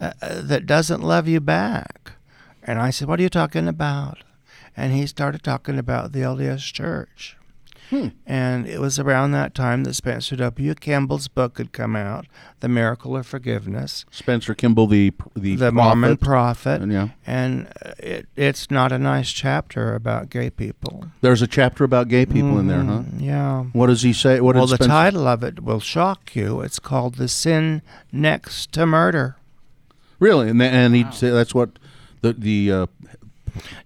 uh, uh, that doesn't love you back? And I said, What are you talking about? And he started talking about the LDS Church. And it was around that time that Spencer W. Kimball's book had come out, The Miracle of Forgiveness Spencer Kimball, the the, the prophet. Mormon prophet, And, yeah. and uh, it, it's not a nice chapter about gay people. There's a chapter about gay people in there, huh? Mm, Yeah. What does he say? What well, the Spencer- title of it will shock you. It's called "The Sin Next to Murder." Really, and th- and he'd say that's what the the uh,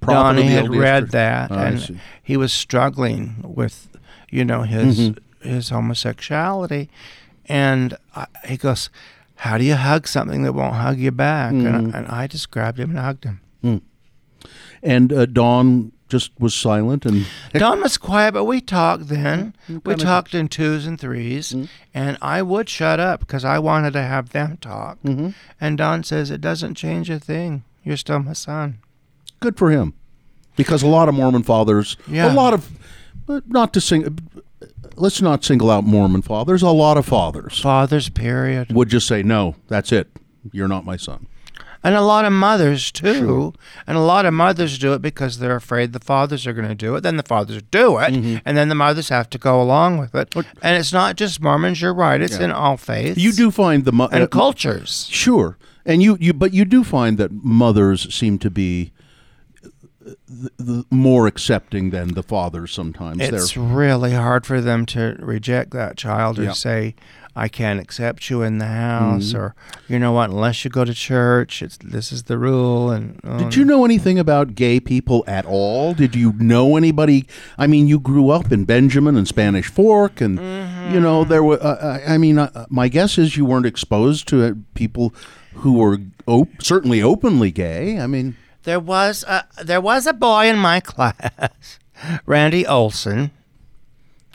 prophet Donnie had read that, Oh, and he was struggling with, you know, his Mm-hmm. his homosexuality, and I, he goes, "How do you hug something that won't hug you back?" Mm-hmm. And, I, and I just grabbed him and hugged him. and uh, Don just was silent and Don was quiet, but we talked then. We kinda- talked in twos and 3s and I would shut up because I wanted to have them talk. Mm-hmm. And Don says, It doesn't change a thing. You're still my son. good for him, because a lot of Mormon fathers, Yeah. a lot of, but not to sing. Let's not single out Mormon fathers. A lot of fathers Fathers, period. would just say, "No, that's it. You're not my son." And a lot of mothers, too. And a lot of mothers do it because they're afraid the fathers are going to do it. Then the fathers do it, Mm-hmm. and then the mothers have to go along with it. And it's not just Mormons, you're right. It's in all faiths. You do find the mo- And uh, cultures. Sure, and you you but you do find that mothers seem to be the, the more accepting than the fathers sometimes. It's They're, really hard for them to reject that child or Yeah. say, "I can't accept you in the house," Mm-hmm. or you know what? Unless you go to church, it's this is the rule. And oh, Did you know anything about gay people at all? Did you know anybody? I mean, you grew up in Benjamin and Spanish Fork, and you know there were. Uh, I I mean, uh, my guess is you weren't exposed to uh, people who were op- certainly openly gay. I mean, there was a there was a boy in my class, Randy Olson.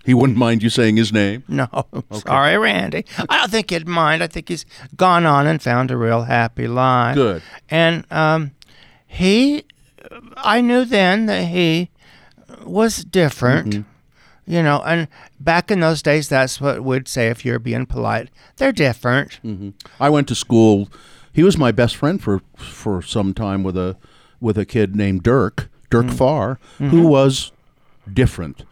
he wouldn't mind you saying his name. No, sorry, Randy. I don't think he'd mind. I think he's gone on and found a real happy life. Good. And um, he, I knew then that he was different. Mm-hmm. You know, and back in those days, that's what we'd say if you're being polite. They're different. I went to school. He was my best friend for for some time with a with a kid named Dirk Dirk Farr, who was different.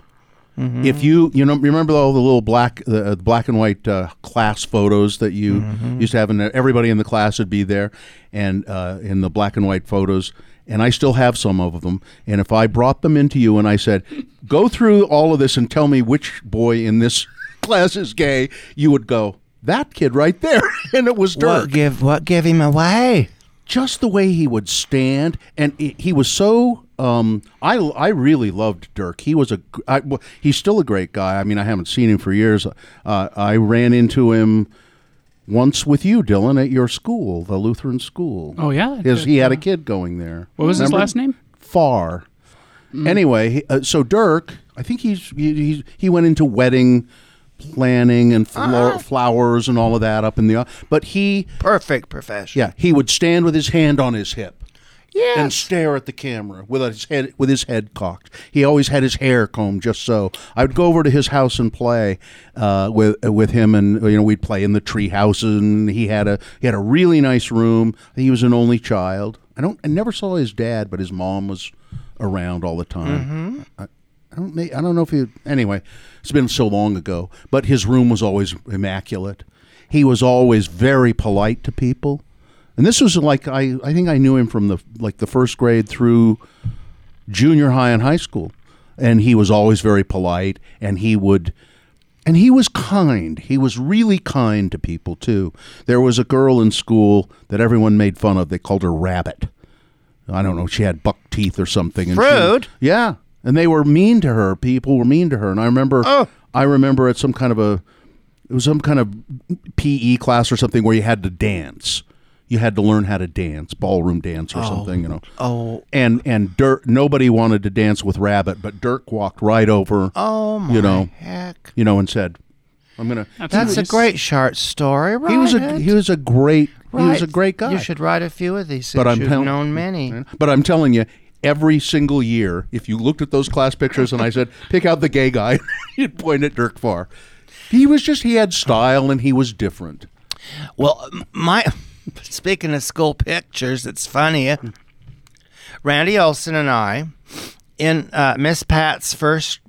If you you know remember all the little black the uh, black and white uh, class photos that you used to have, and everybody in the class would be there, and uh, in the black and white photos, and I still have some of them. And if I brought them into you and I said, "Go through all of this and tell me which boy in this class is gay," you would go, "That kid right there," and it was Dirk. What give what give him away? Just the way he would stand, and he, was so. Um, I I really loved Dirk. He was a. I, he's still a great guy. I mean, I haven't seen him for years. Uh, I ran into him once with you, Dylan, at your school, the Lutheran school. Oh, yeah? his, he had a kid going there. What was his last name? Farr. Anyway, uh, so Dirk, I think he's he, he he went into wedding planning and flo- ah. flowers and all of that up in the. But he Perfect profession. yeah, he would stand with his hand on his hip Yes. and stare at the camera with his head with his head cocked. He always had his hair combed just so. I would go over to his house and play uh, with uh, with him, and you know we'd play in the tree house, and he had a he had a really nice room. He was an only child. I don't I never saw his dad, but his mom was around all the time. Mm-hmm. I, I don't I don't know if he anyway. It's been so long ago, but his room was always immaculate. He was always very polite to people. And this was like I, I think I knew him from the like the first grade through junior high and high school. And he was always very polite and he would and he was kind. He was really kind to people too. There was a girl in school that everyone made fun of. They called her Rabbit. I don't know. She had buck teeth or something. And she- Rude. yeah. And they were mean to her. People were mean to her. And I remember Oh. I remember at some kind of a it was some kind of PE class or something where you had to dance. You had to learn how to dance, ballroom dance or oh. something, you know. Oh, And and Dirk nobody wanted to dance with Rabbit, but Dirk walked right over, oh my you know, heck! you know, and said, "I'm gonna." That's a great short story, right? He was a he was a great he was a great guy. You should write a few of these. but since I'm you've tell- known many. But I'm telling you, every single year, if you looked at those class pictures and I said, "Pick out the gay guy," you'd point at Dirk Farr. He was just he had style and he was different. Well, my speaking of school pictures, it's funny. Randy Olson and I, in uh, Miss Pat's first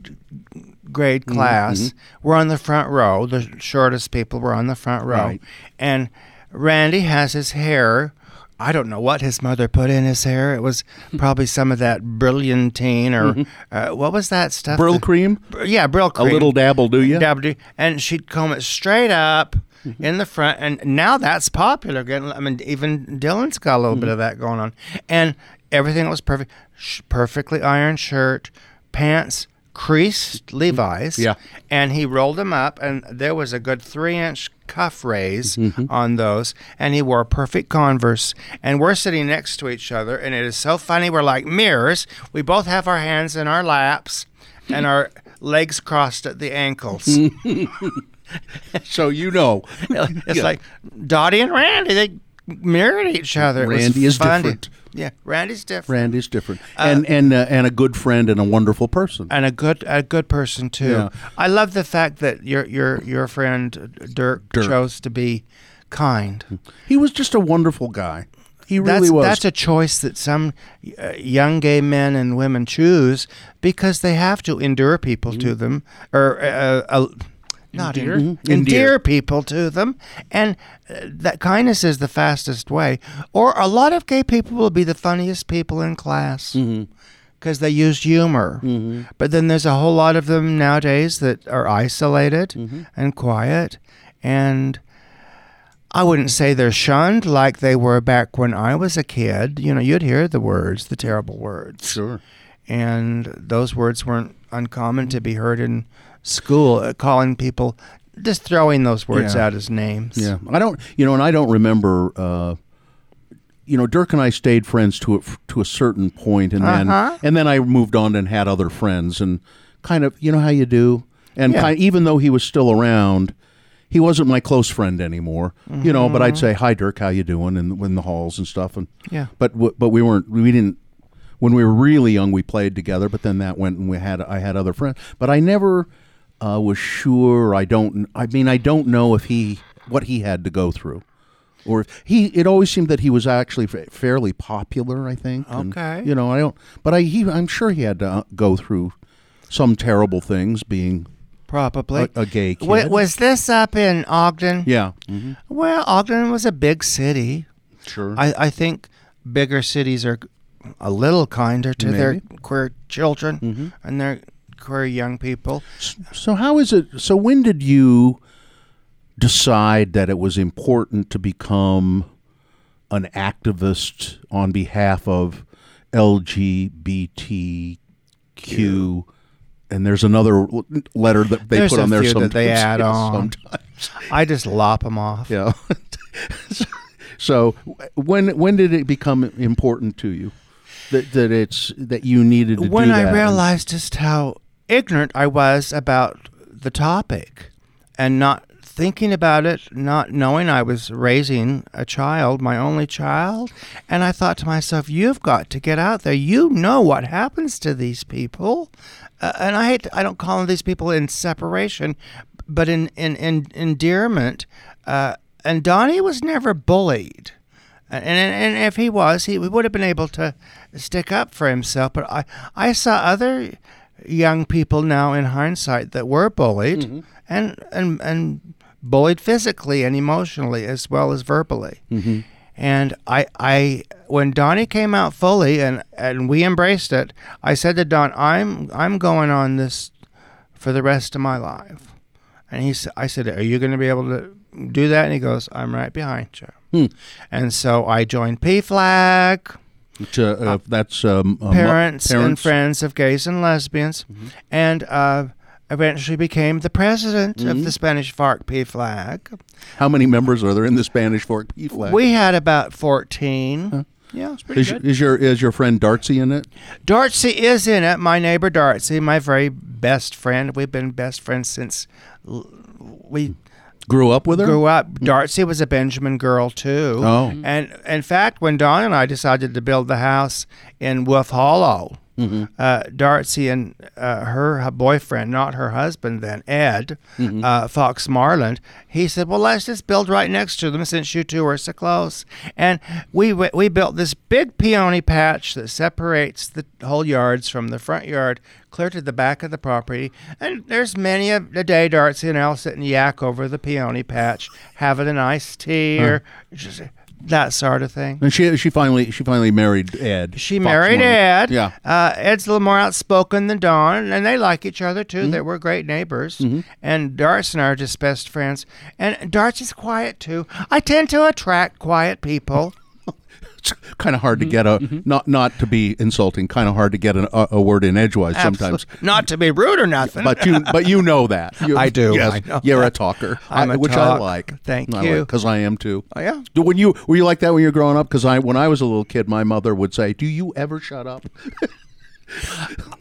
grade Mm-hmm, class, were on the front row. The shortest people were on the front row, Right. and Randy has his hair. I don't know what his mother put in his hair. It was probably some of that brilliantine or uh, what was that stuff? Mm-hmm. Brylcreem, Yeah, Brylcreem. a little dabble, do you? Dabble, do, and she'd comb it straight up Mm-hmm. in the front, and now that's popular. Again, I mean, even Dylan's got a little Mm-hmm. bit of that going on, and everything was perfect. Sh- perfectly ironed shirt, pants creased Levi's, Yeah. and he rolled them up, and there was a good three-inch cuff raise Mm-hmm. on those, and he wore perfect Converse, and we're sitting next to each other, and it is so funny. We're like mirrors. We both have our hands in our laps, and our legs crossed at the ankles. So you know, It's Yeah. like Dottie and Randy. They mirrored each other. Randy is funny. different. Yeah, Randy's different. Randy's different, and and uh, and a good friend and a wonderful person. and a good a good person too. Yeah. I love the fact that your your your friend Dirk, Dirk. chose to be kind. He was just a wonderful guy. He really that's was. that's a choice that some uh, young gay men and women choose because they have to endure people to Mm-hmm. them or uh, uh, not Endear? en- Mhm. endear Endear. people to them, and uh, that kindness is the fastest way. Or a lot of gay people will be the funniest people in class. Mm-hmm. Because they use humor, but then there's a whole lot of them nowadays that are isolated Mm-hmm. and quiet, and I wouldn't say they're shunned like they were back when I was a kid. You know, you'd hear the words, the terrible words. sure. And those words weren't uncommon to be heard in school, uh, calling people, just throwing those words Yeah. out as names. Yeah, I don't. You know, and I don't remember. Uh, you know, Dirk and I stayed friends to a, to a certain point, and then Uh-huh. and then I moved on and had other friends, and kind of, you know, how you do. And Yeah. kind, even though he was still around, he wasn't my close friend anymore. You know, but I'd say, "Hi, Dirk, how you doing?" in, in the halls and stuff. And Yeah. but w- but we weren't. We didn't. When we were really young, we played together. But then that went, and we had I had other friends. But I never uh, was sure. I don't. I mean, I don't know if he what he had to go through, or if he. It always seemed that he was actually fa- fairly popular. I think. and, Okay. you know, I don't. But I. He. I'm sure he had to uh, go through some terrible things being Probably. a, a gay kid. Wa- was this up in Ogden? yeah. hmm Well, Ogden was a big city. Sure. I, I think bigger cities are a little kinder to their queer children Mm-hmm. and their queer young people. So how is it? So when did you decide that it was important to become an activist on behalf of LGBTQ? And there's another letter that they There's put a on there few sometimes. that they add on. sometimes. I just lop them off. Yeah. so when when did it become important to you that that it's that you needed to when do I that? realized just how ignorant I was about the topic and not thinking about it, not knowing I was raising a child, my only child, and I thought to myself, you've got to get out there. You know what happens to these people. Uh, and I hate I don't call these people in separation, but in in, in endearment. Uh, and Donnie was never bullied. And, and and if he was, he would have been able to stick up for himself. But I, I saw other young people now in hindsight that were bullied mm-hmm. and, and and bullied physically and emotionally as well as verbally. Mm-hmm. And I, I, when Donnie came out fully and, and we embraced it, I said to Don, I'm, I'm going on this for the rest of my life. And he said, I said, are you going to be able to do that? And he goes, I'm right behind you. Hmm. And so I joined PFLAG, Which, uh, uh, that's um, uh, mu- parents, and friends of gays and lesbians. And uh, eventually became the president Mm-hmm. of the Spanish Fork P flag. How many members are there in the Spanish Fork P flag? We had about 14. Yeah, it's pretty is, good. is your is your friend Darcy in it? Darcy is in it. My neighbor Darcy, my very best friend. We've been best friends since l- we Grew up with her? grew up. Darcy was a Benjamin girl too. Oh. Mm-hmm. and in fact, when Don and I decided to build the house in Wolf Hollow, Mm-hmm. uh, Darcy and uh, her boyfriend, not her husband then, Ed Mm-hmm. uh, Fox Marland, he said, "Well, let's just build right next to them since you two are so close." And we we built this big peony patch that separates the whole yards from the front yard, clear to the back of the property. And there's many a, a day Darcy and I'll sit and yak over the peony patch, having an iced tea or just that sort of thing. And she she finally she finally married Ed. She Fox married. Ed. Yeah. Uh, Ed's a little more outspoken than Don, and they like each other too. Mm-hmm. They were great neighbors. And Darcy and I are just best friends. And Darcy's quiet too. I tend to attract quiet people. It's kind of hard to Mm-hmm. get a not not to be insulting. Kind of hard to get an, a, a word in edgewise sometimes. Not to be rude or nothing. But you but you know that. You- I do, Yes, I know you're a talker, I'm I- a which I like. Thank I you. because I am too. Oh, yeah. Do- When you were you like that when you were growing up? Because I when I was a little kid, my mother would say, "Do you ever shut up?"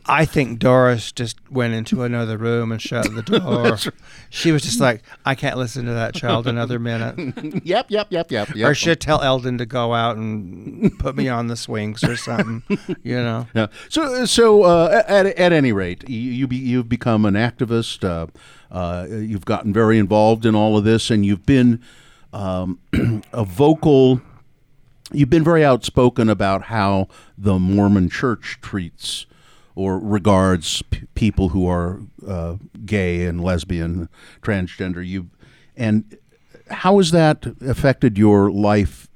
I think Doris just went into another room and shut the door. she was just like, I can't listen to that child another minute. yep, yep, yep, yep, yep. Or she'd tell Eldon to go out and put me on the swings or something, you know. Yeah. So, so uh, at, at any rate, you, you be, you've become an activist. Uh, uh, you've gotten very involved in all of this, and you've been um, a vocal. You've been very outspoken about how the Mormon Church treats or regards p- people who are uh, gay and lesbian, transgender. You and how has that affected your life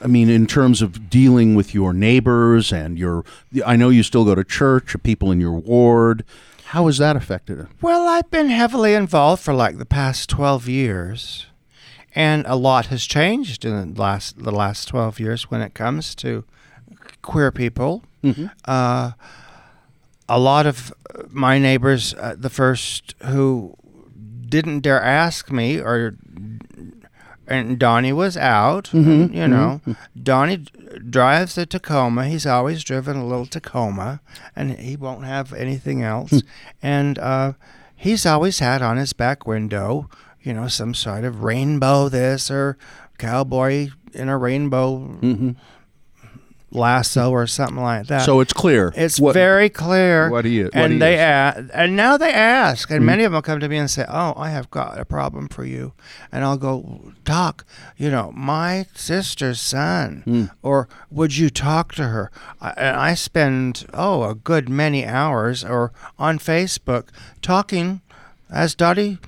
I mean, in terms of dealing with your neighbors and your, I know you still go to church, people in your ward. How has that affected it? Well, I've been heavily involved for like the past 12 years. And a lot has changed in the last the last 12 years when it comes to queer people. Uh, a lot of my neighbors, uh, the first who didn't dare ask me, or and Donnie was out. and, you know, Donnie drives a Tacoma. He's always driven a little Tacoma, and he won't have anything else. and uh, he's always had on his back window, you know, some sort of rainbow this or cowboy in a rainbow mm-hmm. lasso or something like that. So it's clear. It's What- very clear. what he is- what and he they is. a- and now they ask, and mm-hmm. many of them come to me and say, "Oh, I have got a problem for you," and I'll go, "Doc, you know, my sister's son, hmm. or would you talk to her?" I, and I spend oh a good many hours or on Facebook talking as Dottie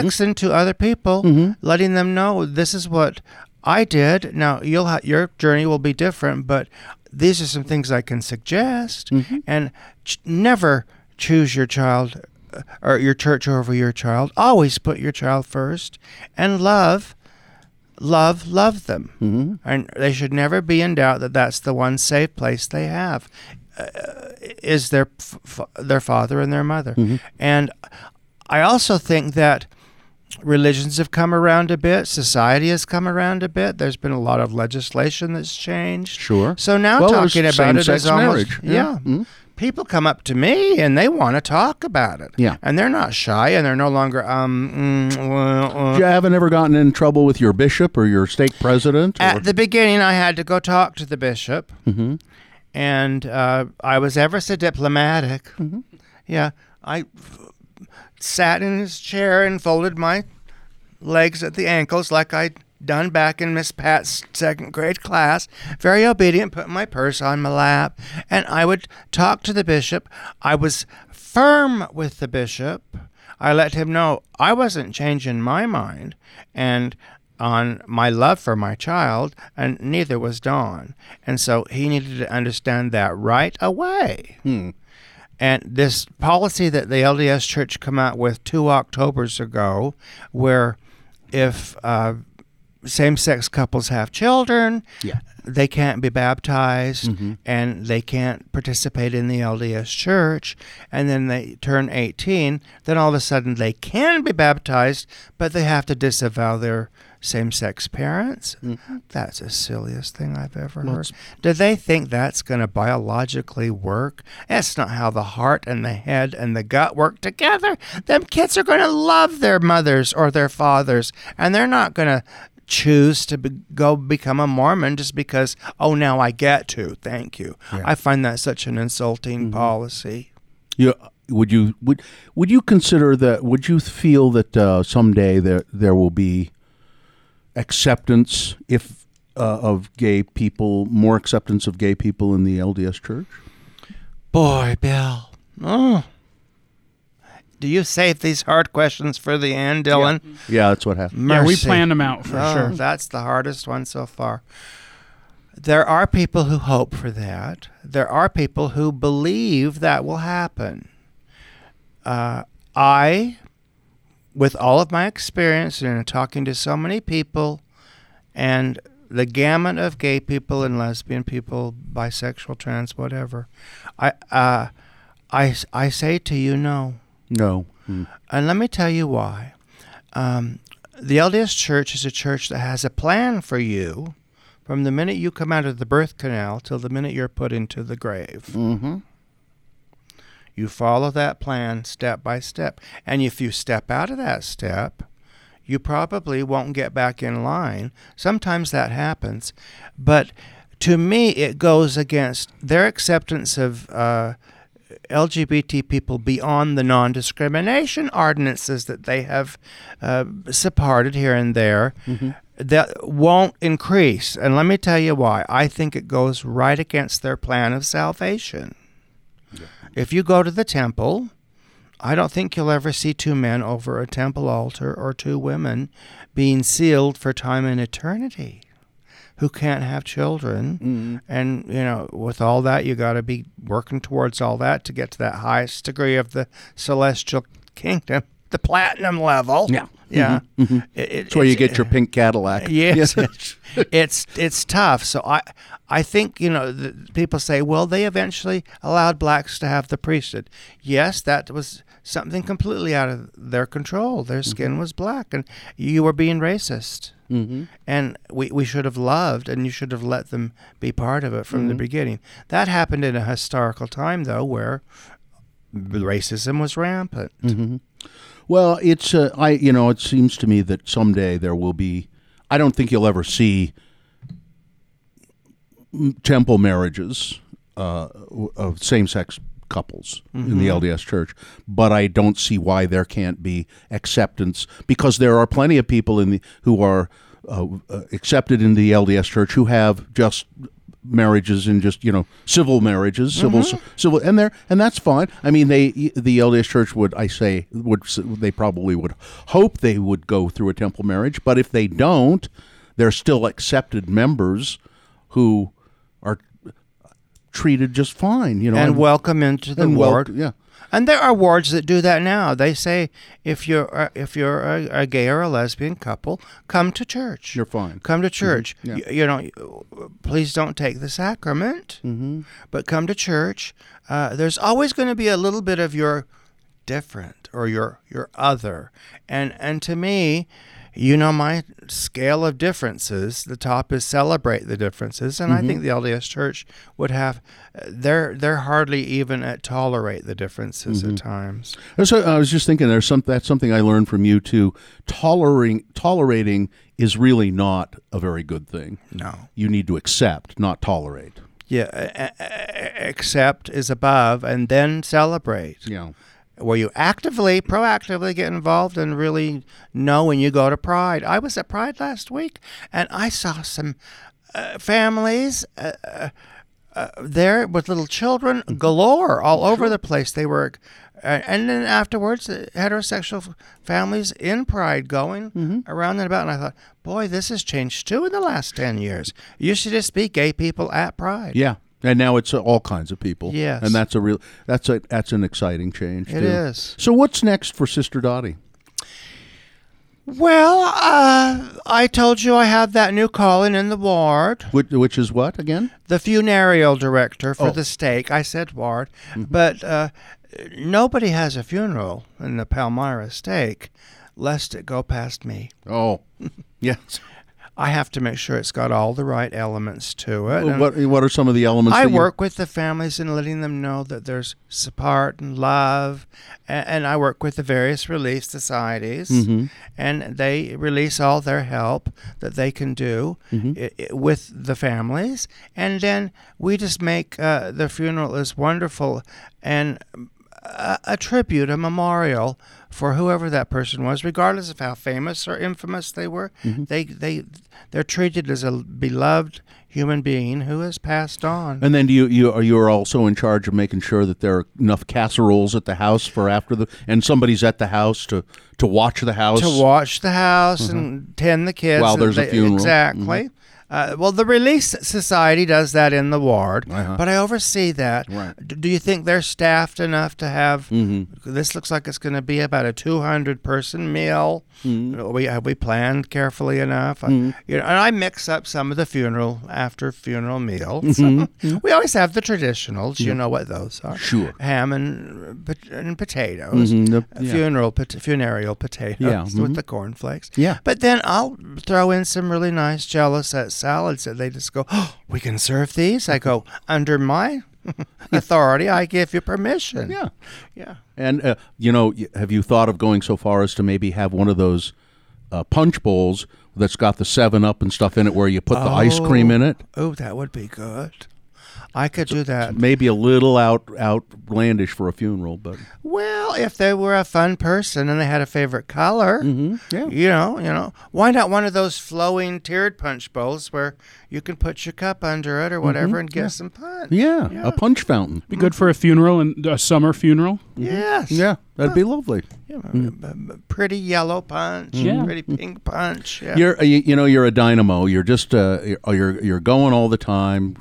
Dixon to other people, letting them know this is what I did. Now you'll ha- your journey will be different, but these are some things I can suggest. And ch- never choose your child uh, or your church over your child. Always put your child first, and love. Love, love them, mm-hmm. and they should never be in doubt that that's the one safe place they have uh, is their f- f- their father and their mother. And I also think that religions have come around a bit, society has come around a bit. There's been a lot of legislation that's changed. Sure. So now Well, talking about it is almost marriage. Yeah. yeah. Mhm. People come up to me and they want to talk about it. Yeah. And they're not shy and they're no longer um mm, uh, uh. You haven't ever gotten in trouble with your bishop or your stake president? or- At the beginning, I had to go talk to the bishop, Mm-hmm. and uh, I was ever so diplomatic. Mm-hmm. Yeah, I sat in his chair and folded my legs at the ankles like I'd done back in Miss Pat's second grade class. Very obedient, put my purse on my lap, and I would talk to the bishop. I was firm with the bishop. I let him know I wasn't changing my mind and on my love for my child, and neither was Don. And so he needed to understand that right away. Hmm. And this policy that the LDS Church come out with two Octobers ago, where if uh, same-sex couples have children. Yeah. They can't be baptized Mhm. and they can't participate in the LDS church. And then they turn 18. Then all of a sudden they can be baptized, but they have to disavow their same sex parents. That's the silliest thing I've ever. Well, heard. Do they think that's going to biologically work? That's not how the heart and the head and the gut work together. Them kids are going to love their mothers or their fathers, and they're not going to choose to be, go become a Mormon just because, oh, now I get to. Thank you. Yeah. I find that such an insulting Mm-hmm. policy. You would you would would you consider that? Would you feel that uh, someday there there will be acceptance if uh, of gay people, more acceptance of gay people in the LDS Church? Boy, Bill. Oh. Do you save these hard questions for the end, Dylan? Yeah, that's what happened. Yeah, we planned them out for Oh, sure. That's the hardest one so far. There are people who hope for that. There are people who believe that will happen. Uh, I, with all of my experience and talking to so many people, and the gamut of gay people and lesbian people, bisexual, trans, whatever, I, uh, I, I say to you, no. No. Mm. And let me tell you why. Um, the LDS Church is a church that has a plan for you from the minute you come out of the birth canal till the minute you're put into the grave. Mm-hmm. You follow that plan step by step. And if you step out of that step, you probably won't get back in line. Sometimes that happens. But to me, it goes against their acceptance of uh, LGBT people beyond the non discrimination ordinances that they have uh, supported here and there. That won't increase. And let me tell you why. I think it goes right against their plan of salvation. If you go to the temple, I don't think you'll ever see two men over a temple altar or two women being sealed for time and eternity who can't have children. Mm-hmm. And, you know, with all that, you got to be working towards all that to get to that highest degree of the celestial kingdom, the platinum level. Yeah. Yeah. Mhm. It- it- That's where you it's- get your uh, pink Cadillac. Yes, it's it's tough. So I I think you know the, people say, well, they eventually allowed blacks to have the priesthood. Yes, that was something completely out of their control. Their mm-hmm. skin was black, and you were being racist. Mm-hmm. And we, we should have loved, and you should have let them be part of it from the mm-hmm. beginning. That happened in a historical time, though, where racism was rampant. Well, it's uh, I you know it seems to me that someday there will be. I don't think you'll ever see temple marriages uh, of same-sex couples in the Mhm. LDS Church, but I don't see why there can't be acceptance because there are plenty of people in the who are uh, uh, accepted in the LDS Church who have just marriages and just you know civil marriages civil Mhm. civil and there and that's fine i mean they the LDS church would i say would they probably would hope they would go through a temple marriage but if they don't they're still accepted members who are treated just fine you know and welcome into the and wel- ward. yeah And there are wards that do that now. They say if you're uh, if you're a, a gay or a lesbian couple, come to church. You're fine. Come to church. Yeah. Y- You, know, please don't take the sacrament, mm-hmm. but come to church. Uh, there's always going to be a little bit of your different or your your other, and and to me. You know my scale of differences. The top is celebrate the differences, and I Mhm. think the LDS Church would have. They're they're hardly even at tolerate the differences Mhm. at times. So I was just thinking there's some that's something I learned from you too. Tolerating tolerating is really not a very good thing. No. You need to accept, not tolerate. Yeah, accept is above, and then celebrate. Yeah. Where you actively, proactively get involved and really know when you go to Pride. I was at Pride last week, and I saw some uh, families uh, uh, uh, there with little children galore all over the place. They were, uh, and then afterwards, uh, heterosexual families in Pride going around and about. And I thought, boy, this has changed too in the last ten years. You should just be gay people at Pride. Yeah. And now it's all kinds of people. Yes. And that's a real that's a that's an exciting change It too. is. So what's next for Sister Dottie? Well, uh, I told you I have that new calling in the ward. Which, which is what again? The funereal director for Oh. the stake. I said ward, but uh, nobody has a funeral in the Palmyra stake, lest it go past me. Oh, yes. I have to make sure it's got all the right elements to it. and- What what are some of the elements? I work with the families and letting them know that there's support and love, and, and I work with the various relief societies, Mhm. and they release all their help that they can do Mhm. i- i- with the families, and then we just make uh, the funeral as wonderful and a, a tribute, a memorial for whoever that person was, regardless of how famous or infamous they were. Mhm. They they they're treated as a beloved human being who has passed on. And then do you you are you are also in charge of making sure that there are enough casseroles at the house for after the and somebody's at the house to to watch the house to watch the house Mhm. and tend the kids While there's a funeral. Exactly. Mhm. Uh, well, the Relief Society does that in the ward, Uh-huh. but I oversee that. Right. Do you think they're staffed enough to have? Mhm. This looks like it's going to be about a 200 person meal. Mhm. We have we planned carefully enough. Uh, Mhm. you know, and I mix up some of the funeral after funeral meals. Mhm. Mhm. we always have the traditionals. You know what those are? Sure. Ham and, and potatoes. The- Uh, yeah. Funeral pot- funereal potatoes Yeah, with the cornflakes. Yeah. But then I'll throw in some really nice jello set salads that they just go, oh, we can serve these. I go under my authority. I give you permission. Yeah. Yeah. And uh, you know, have you thought of going so far as to maybe have one of those uh, punch bowls that's got the Seven Up and stuff in it, where you put the ice cream in it? Oh, that would be good. I could do that. Maybe a little out outlandish for a funeral, but Well, if they were a fun person and they had a favorite color, Mm-hmm. yeah. you know, you know, why not one of those flowing tiered punch bowls where you can put your cup under it or whatever Mhm, and get yeah. some punch? yeah, a punch fountain. Be good for a funeral and a summer funeral. Yes. Yeah, that'd be lovely. Yeah, b- b- pretty yellow punch, Yeah. pretty pink punch. Yeah. You're uh, you, you know you're a dynamo. You're just uh, you're- you're you're going all the time.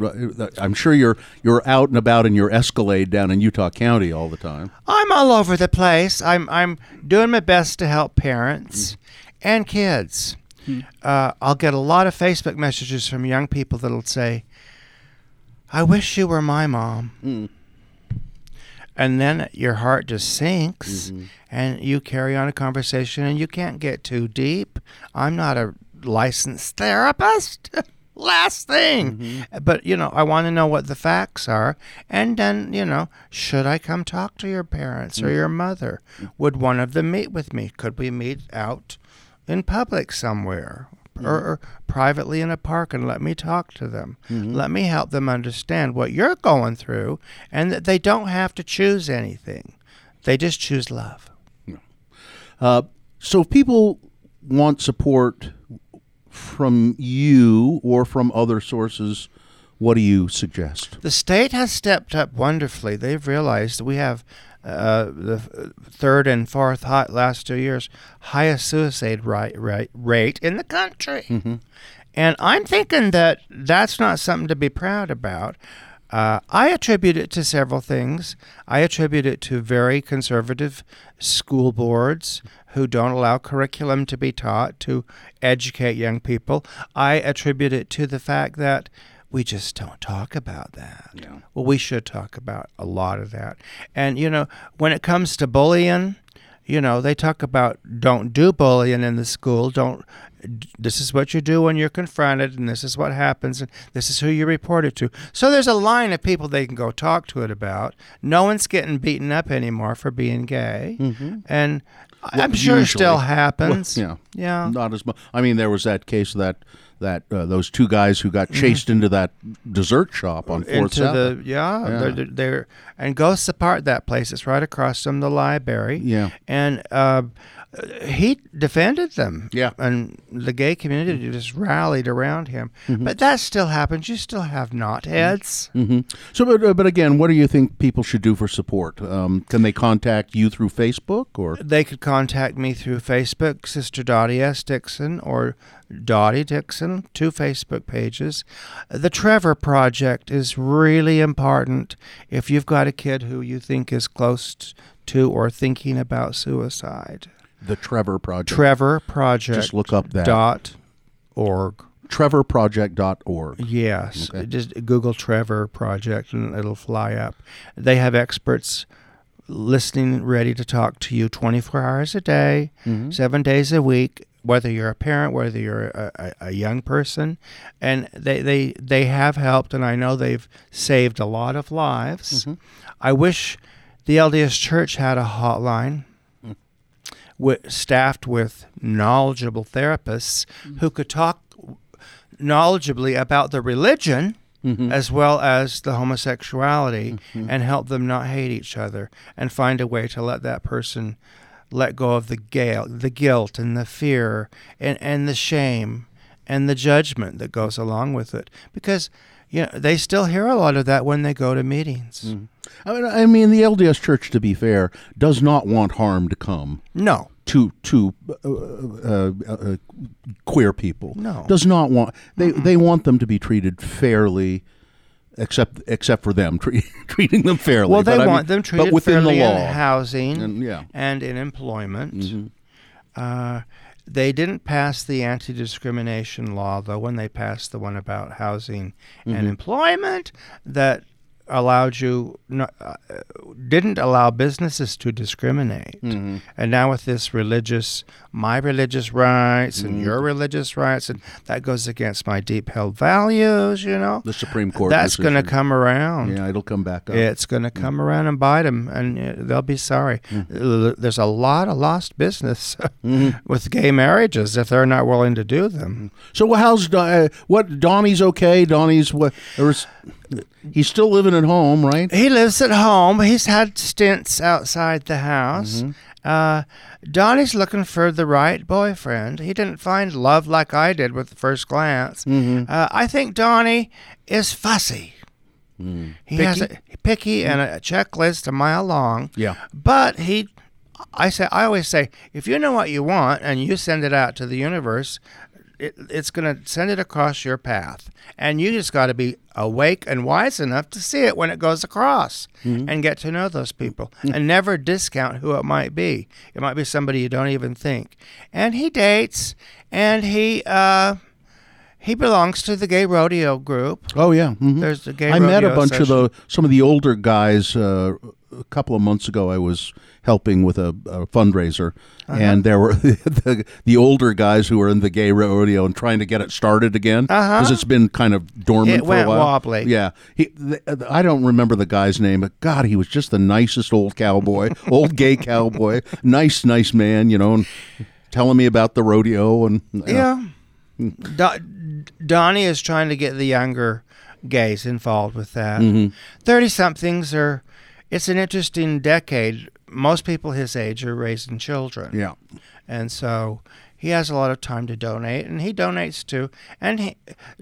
I'm sure you're you're out and about in your Escalade down in Utah County all the time. I'm all over the place. I'm I'm doing my best to help parents and kids. Mm-hmm. Uh, I'll get a lot of Facebook messages from young people that'll say, "I wish you were my mom," mm. and then your heart just sinks, mm-hmm. and you carry on a conversation, and you can't get too deep. I'm not a licensed therapist. Last thing. Mm-hmm. But, you know, I want to know what the facts are. And then, you know, should I come talk to your parents or mm. your mother? Mm. Would one of them meet with me? Could we meet out in public somewhere? Or, or privately in a park and let me talk to them. Let me help them understand what you're going through and that they don't have to choose anything. They just choose love. Uh, so if people want support from you or from other sources, what do you suggest? The state has stepped up wonderfully. They've realized that we have uh, the third and fourth hot last two years highest suicide rate, rate, rate in the country. And I'm thinking that that's not something to be proud about. Uh, I attribute it to several things. I attribute it to very conservative school boards who don't allow curriculum to be taught to educate young people. I attribute it to the fact that we just don't talk about that. Well, we should talk about a lot of that. And, you know, when it comes to bullying, you know, they talk about don't do bullying in the school. Don't. This is what you do when you're confronted, and this is what happens, and this is who you report it to. So there's a line of people they can go talk to it about. No one's getting beaten up anymore for being gay, mm-hmm. and I'm Well, sure it still happens. Well, yeah, Yeah. Not as much. I mean, there was that case that that uh, those two guys who got chased into that dessert shop on Fourth Mm-hmm. into South. the yeah, Yeah. They're, they're and go Apart that place. It's right across from the library. Yeah. and uh, he defended them. Yeah. and the gay community just rallied around him. Mm-hmm. But that still happens. You still have knotheads. hmm So, but, uh, but again, what do you think people should do for support? Um, can they contact you through Facebook or? They could contact me through Facebook, Sister Dottie S. Dixon, or Dottie Dixon, two Facebook pages. The Trevor Project is really important if you've got a kid who you think is close to or thinking about suicide. The Trevor Project. Trevor Project. Just look up that. dot org. TrevorProject.org. Yes, Okay. just Google Trevor Project and it'll fly up. They have experts listening, ready to talk to you 24 hours a day, Mm-hmm. seven days a week. Whether you're a parent, whether you're a, a, a young person, and they, they they have helped, and I know they've saved a lot of lives. Mm-hmm. I wish the LDS Church had a hotline mm. wi- staffed with knowledgeable therapists mm-hmm. who could talk knowledgeably about the religion mm-hmm. as well as the homosexuality mm-hmm. and help them not hate each other and find a way to let that person let go of the gale, the guilt and the fear and, and the shame and the judgment that goes along with it because you know they still hear a lot of that when they go to meetings. I mean, I mean, the LDS Church, to be fair, does not want harm to come No. to to uh, uh, uh, queer people. No. does not want they they want them to be treated fairly, except except for them tre- treating them fairly. Well, they But I want mean- them treated but within fairly the law. in housing And- yeah. Mm-hmm. and in employment. Uh, they didn't pass the anti-discrimination law, though, when they passed the one about housing Mm-hmm. and employment that allowed you no, uh, didn't allow businesses to discriminate. Mm-hmm. And now with this religious, my religious rights Mm-hmm. and your religious rights, and that goes against my deep-held values. You know, The Supreme Court. that's going to come around. Yeah, it'll come back up. It's going to come around and bite them, and uh, they'll be sorry. Mm-hmm. Uh, There's a lot of lost business with gay marriages if they're not willing to do them. So how's uh, what Donnie's okay? Donnie's what? He's still living at home, right? He lives at home. He's had stints outside the house. Mm-hmm. Uh, Donnie's looking for the right boyfriend. He didn't find love like I did with the first glance. Mm-hmm. Uh, I think Donnie is fussy. He has a picky and a checklist a mile long. Mm. Yeah. But he, I say, I always say, if you know what you want and you send it out to the universe, it, it's going to send it across your path, and you just got to be awake and wise enough to see it when it goes across, and get to know those people, and never discount who it might be. It might be somebody you don't even think. And he dates, and he. Uh, he belongs to the gay rodeo group. Oh yeah. mhm. There's the gay I met a bunch of the some of the older guys uh, a couple of months ago. I was helping with a, a fundraiser, Uh-huh. and there were the, the older guys who were in the gay rodeo and trying to get it started again because it's been kind of dormant Uh-huh. It for a while. wobbly. Yeah, he, th I don't remember the guy's name, but God, he was just the nicest old cowboy, old gay cowboy, nice, nice man, you know, and telling me about the rodeo and you know. Yeah. Do- Donnie is trying to get the younger gays involved with that. Mm-hmm. 30 somethings are, it's an interesting decade. Most people his age are raising children. yeah. And so he has a lot of time to donate, and he donates too. And he,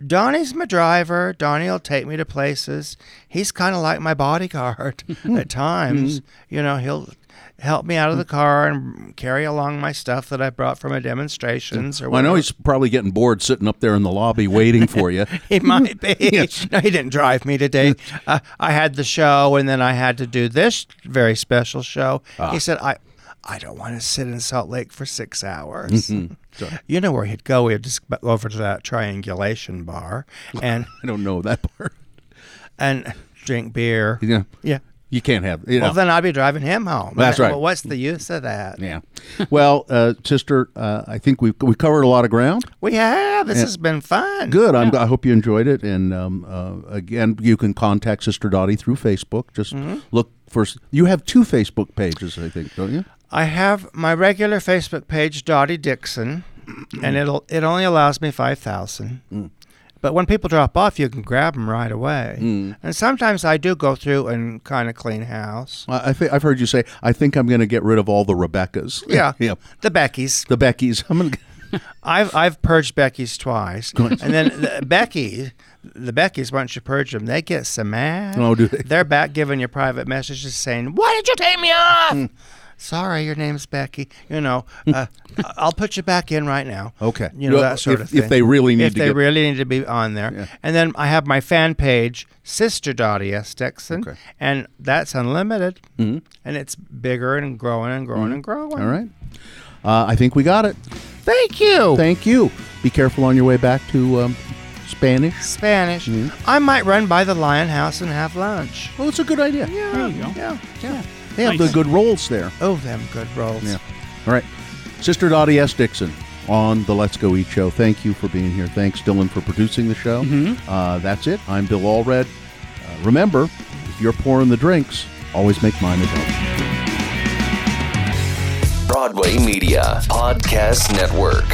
Donnie's my driver. Donnie will take me to places. He's kind of like my bodyguard at times. You know, he'll help me out of the car and carry along my stuff that I brought from a demonstrations or Well, I know he's probably getting bored sitting up there in the lobby waiting for you. He might be. No, he didn't drive me today. Uh, I had the show, and then I had to do this very special show. Ah. He said, "I, I don't want to sit in Salt Lake for six hours." Mm-hmm. You know where he'd go? He'd just go over to that triangulation bar and I don't know that part. and drink beer. Yeah. Yeah. You can't have. You know. Well, then I'd be driving him home. That's right. Well, what's the use of that? yeah. Well, uh, sister, uh, I think we've we covered a lot of ground. We have. This has been fun. Good. I'm, I hope you enjoyed it. And um, uh, again, you can contact Sister Dottie through Facebook. Just Mm-hmm. look for. You have two Facebook pages, I think, don't you? I have my regular Facebook page, Dottie Dixon, and it'll it only allows me five thousand. Mm. But when people drop off, you can grab them right away. Mm. And sometimes I do go through and kind of clean house. I, I think I've heard you say. I think I'm going to get rid of all the Rebeccas. Yeah, yeah. the Beckys. The Beckys. I'm going. I've I've purged Becky's twice, and then the, Becky, the Beckys, once you purge them, they get so mad. Oh, do they? They're back giving you private messages saying, "Why did you take me off?" Sorry, your name's Becky. You know, uh, I'll put you back in right now. Okay. You know Well, that sort if- of thing. if they really need if to they get- really need to be on there. Yeah. And then I have my fan page, Sister Dottie S Dixon, Okay. and that's unlimited, mm-hmm. and it's bigger and growing and growing and growing. All right. Uh, I think we got it. Thank you. Thank you. Be careful on your way back to um, Spanish. Spanish. Mm-hmm. I might run by the Lion House and have lunch. Well, it's a good idea. Yeah. There you go. Yeah. Yeah. They have Nice. the good rolls there. Oh, them good rolls. Yeah. All right. Sister Dottie S. Dixon on the Let's Go Eat show. Thank you for being here. Thanks, Dylan, for producing the show. Uh, that's it. I'm Bill Allred. Uh, remember, if you're pouring the drinks, always make mine adult. Broadway Media Podcast Network.